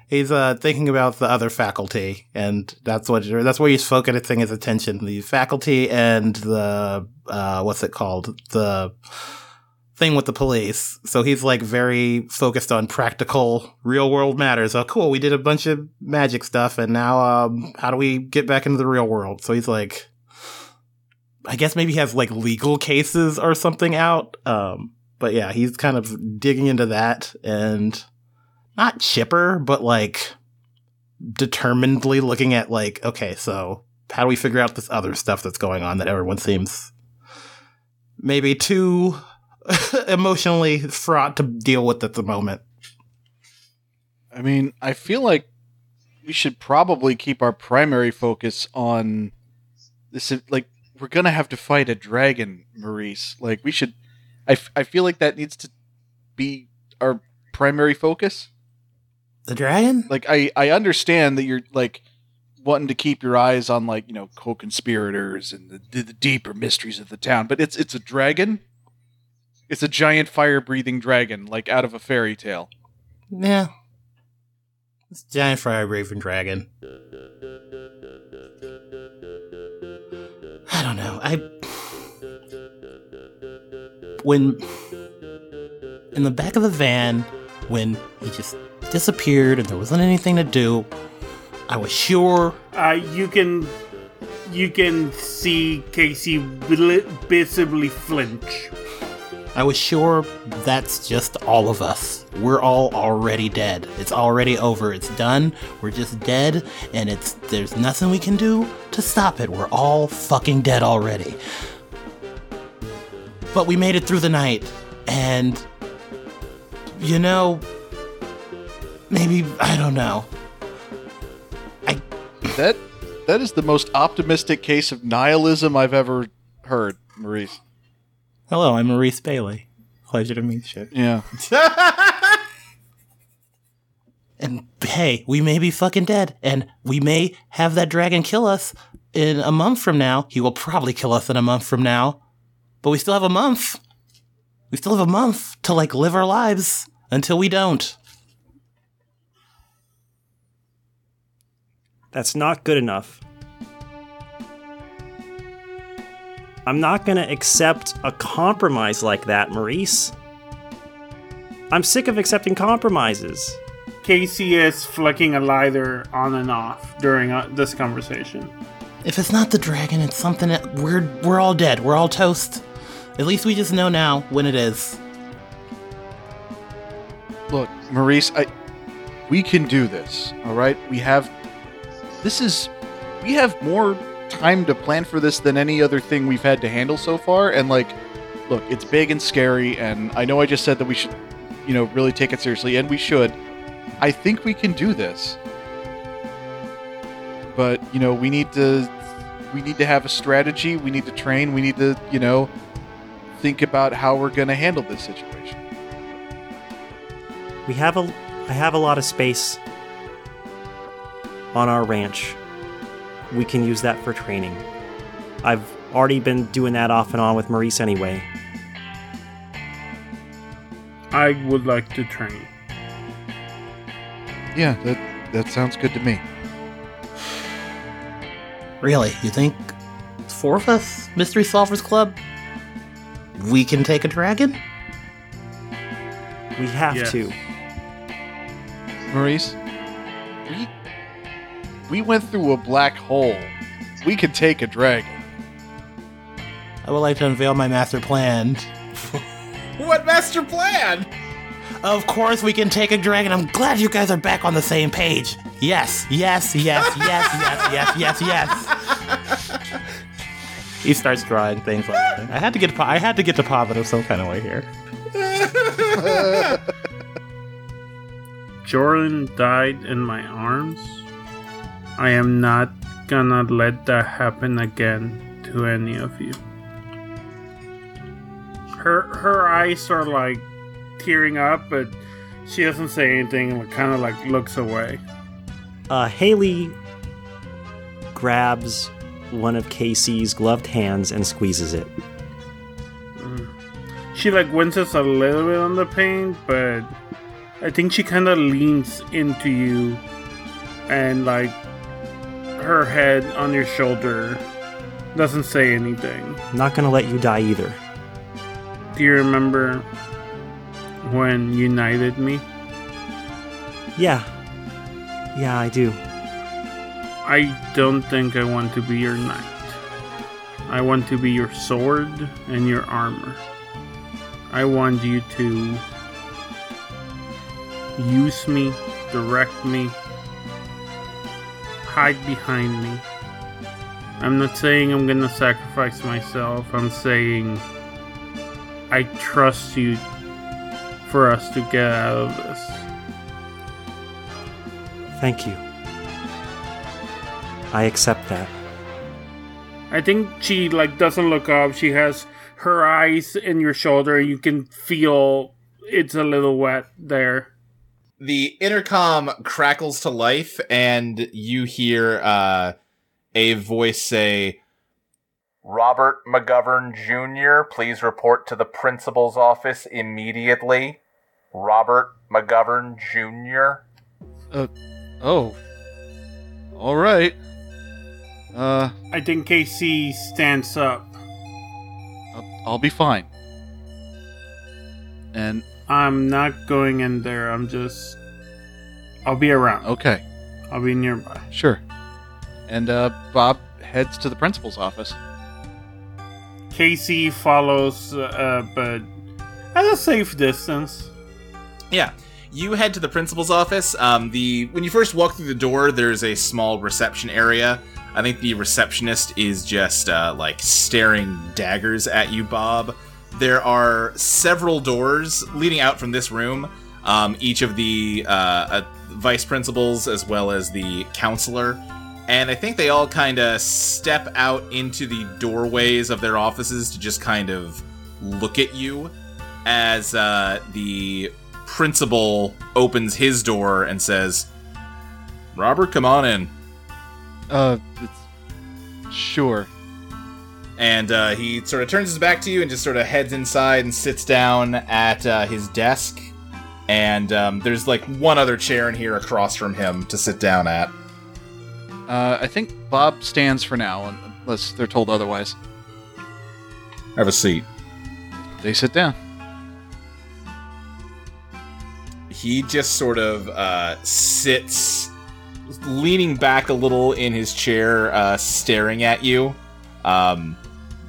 he's uh, thinking about the other faculty, and that's what that's where he's focusing his attention: the faculty and the uh, what's it called? The thing with the police. So he's like very focused on practical, real world matters. Oh, cool. We did a bunch of magic stuff, and now um, how do we get back into the real world? So he's like, I guess maybe he has like legal cases or something out. Um, but yeah, he's kind of digging into that and not chipper, but like determinedly looking at like, okay, so how do we figure out this other stuff that's going on that everyone seems maybe too *laughs* emotionally fraught to deal with at the moment. I mean, I feel like we should probably keep our primary focus on this. Like, we're gonna have to fight a dragon, Maurice. Like, we should. I, f- I feel like that needs to be our primary focus. The dragon? Like, I I understand that you're like wanting to keep your eyes on like you know co-conspirators and the, the deeper mysteries of the town, but it's it's a dragon. It's a giant fire-breathing dragon, like out of a fairy tale. Yeah. It's a giant fire breathing dragon. I don't know. I when in the back of the van when he just disappeared and there wasn't anything to do, I was sure Uh, you can you can see KC visibly flinch. I was sure that's just all of us. We're all already dead. It's already over. It's done. We're just dead and it's there's nothing we can do to stop it. We're all fucking dead already. But we made it through the night and you know maybe I don't know. I that that is the most optimistic case of nihilism I've ever heard, Maurice. Hello, I'm Maurice Bailey. Pleasure to meet you. Yeah. *laughs* And hey, we may be fucking dead, and we may have that dragon kill us in a month from now. He will probably kill us in a month from now. But we still have a month. We still have a month to like live our lives until we don't. That's not good enough. I'm not going to accept a compromise like that, Maurice. I'm sick of accepting compromises. KC is flicking a lighter on and off during uh, this conversation. If it's not the dragon, it's something that we're we're all dead. We're all toast. At least we just know now when it is. Look, Maurice, I we can do this. All right? We have this is we have more time to plan for this than any other thing we've had to handle so far and like look, it's big and scary and I know I just said that we should you know really take it seriously and we should. I think we can do this. But, you know, we need to we need to have a strategy, we need to train, we need to, you know, think about how we're going to handle this situation. We have a I have a lot of space on our ranch. We can use that for training. I've already been doing that off and on with Maurice anyway. I would like to train. Yeah, that that sounds good to me. Really? You think four of us, Mystery Solvers Club, we can take a dragon? We have Yes. to. Maurice, we we went through a black hole. We could take a dragon. I would like to unveil my master plan. *laughs* What master plan? Of course, we can take a dragon. I'm glad you guys are back on the same page. Yes, yes, yes, *laughs* yes, yes, yes, yes, yes. He starts drawing things like that. I had to get. po- I had to get to positive some kind of way here. *laughs* Jordan died in my arms. I am not gonna let that happen again to any of you. Her her eyes are like tearing up, but she doesn't say anything and kind of like looks away. Uh, Haley grabs one of KC's gloved hands and squeezes it. She like winces a little bit on the pain, but I think she kind of leans into you and like her head on your shoulder doesn't say anything. Not gonna let you die either. Do you remember when you knighted me? Yeah. Yeah, I do. I don't think I want to be your knight. I want to be your sword and your armor. I want you to use me, direct me, hide behind me. I'm not saying I'm gonna sacrifice myself, I'm saying I trust you for us to get out of this. Thank you. I accept that. I think she like doesn't look up. She has her eyes in your shoulder. You can feel it's a little wet there. The intercom crackles to life, and you hear uh, a voice say, Robert McGovern Jr., please report to the principal's office immediately. Robert McGovern Jr. Oh. All right. Uh, I think KC stands up. I'll, I'll be fine. And I'm not going in there. I'm just. I'll be around. okay, I'll be nearby. sure. And uh, Bob heads to the principal's office. KC follows, uh, but at a safe distance. Yeah. You head to the principal's office. Um, the when you first walk through the door, there's a small reception area. I think the receptionist is just uh, like staring daggers at you, Bob. There are several doors leading out from this room. Um, each of the uh, uh, vice principals, as well as the counselor, and I think they all kind of step out into the doorways of their offices to just kind of look at you as uh, the principal opens his door and says, Robert, come on in. Uh, sure. And uh, he sort of turns his back to you and just sort of heads inside and sits down at uh, his desk. And um, there's like one other chair in here across from him to sit down at. Uh, I think Bob stands for now, unless they're told otherwise. Have a seat. They sit down. he just sort of uh, sits, leaning back a little in his chair, uh, staring at you, um,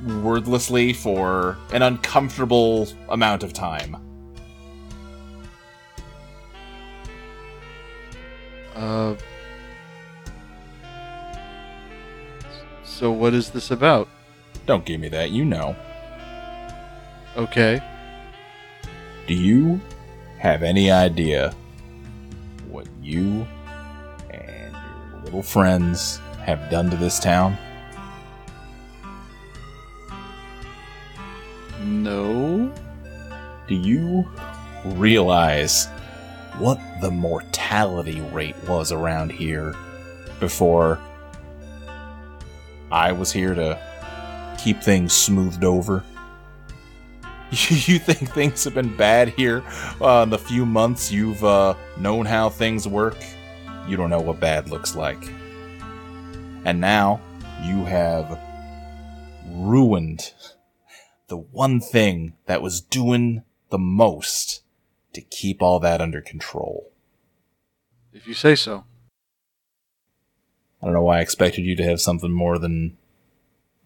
wordlessly for an uncomfortable amount of time. Uh. So what is this about? Don't give me that, you know. Okay. Do you have any idea what you and your little friends have done to this town? No. Do you realize what the mortality rate was around here before I was here to keep things smoothed over? *laughs* You think things have been bad here uh, in the few months you've uh, known how things work? You don't know what bad looks like. And now you have ruined the one thing that was doing the most to keep all that under control. If you say so. I don't know why I expected you to have something more than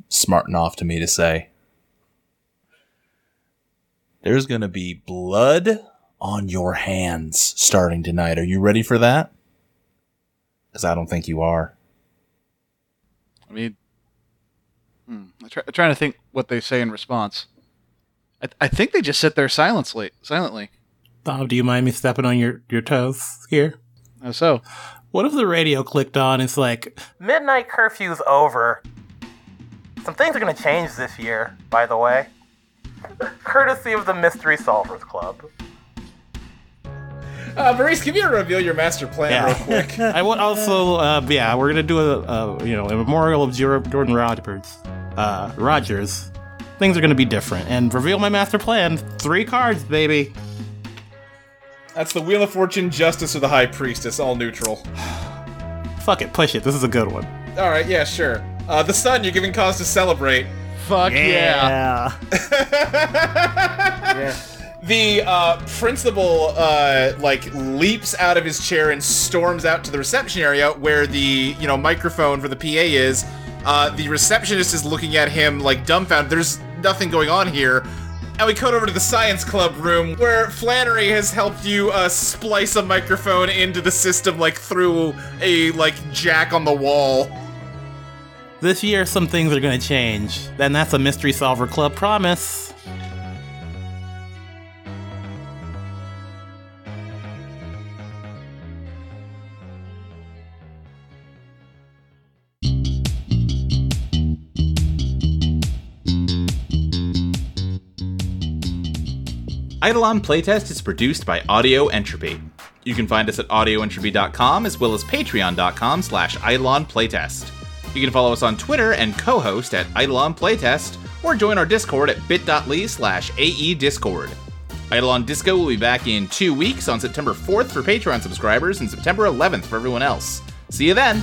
smart enough to me to say. There's gonna be blood on your hands starting tonight. Are you ready for that? Because I don't think you are. I mean, hmm, I'm, try- I'm trying to think what they say in response. I, I think they just sit there silently. Silently. Bob, do you mind me stepping on your, your toes here? How so? What if the radio clicked on? It's like, Midnight curfew's over. Some things are going to change this year, by the way. *laughs* Courtesy of the Mystery Solvers Club. Uh, Maurice, give me a reveal your master plan Yeah. real quick. *laughs* I want also, uh, yeah, we're gonna do a, a you know a memorial of Jordan Rogers. Uh, Rogers. Things are gonna be different, and reveal my master plan. Three cards, baby. That's the Wheel of Fortune, Justice, or the High Priestess, all neutral. Fuck it, push it. This is a good one. All right, yeah, sure. Uh, the Sun, you're giving cause to celebrate. Fuck yeah. *laughs* The uh, principal uh, like leaps out of his chair and storms out to the reception area where the you know microphone for the PA is. Uh, the receptionist is looking at him like dumbfounded. There's nothing going on here. And we cut over to the science club room where Flannery has helped you uh, splice a microphone into the system like through a like jack on the wall. This year, some things are gonna change. Then that's a Mystery Solver Club promise. Eidolon Playtest is produced by Audio Entropy. You can find us at audioentropy.com as well as patreon.com slash Playtest. You can follow us on Twitter and co-host at Eidolon Playtest, or join our Discord at bit.ly slash aediscord. Eidolon Disco will be back in two weeks on September 4th for Patreon subscribers and September 11th for everyone else. See you then!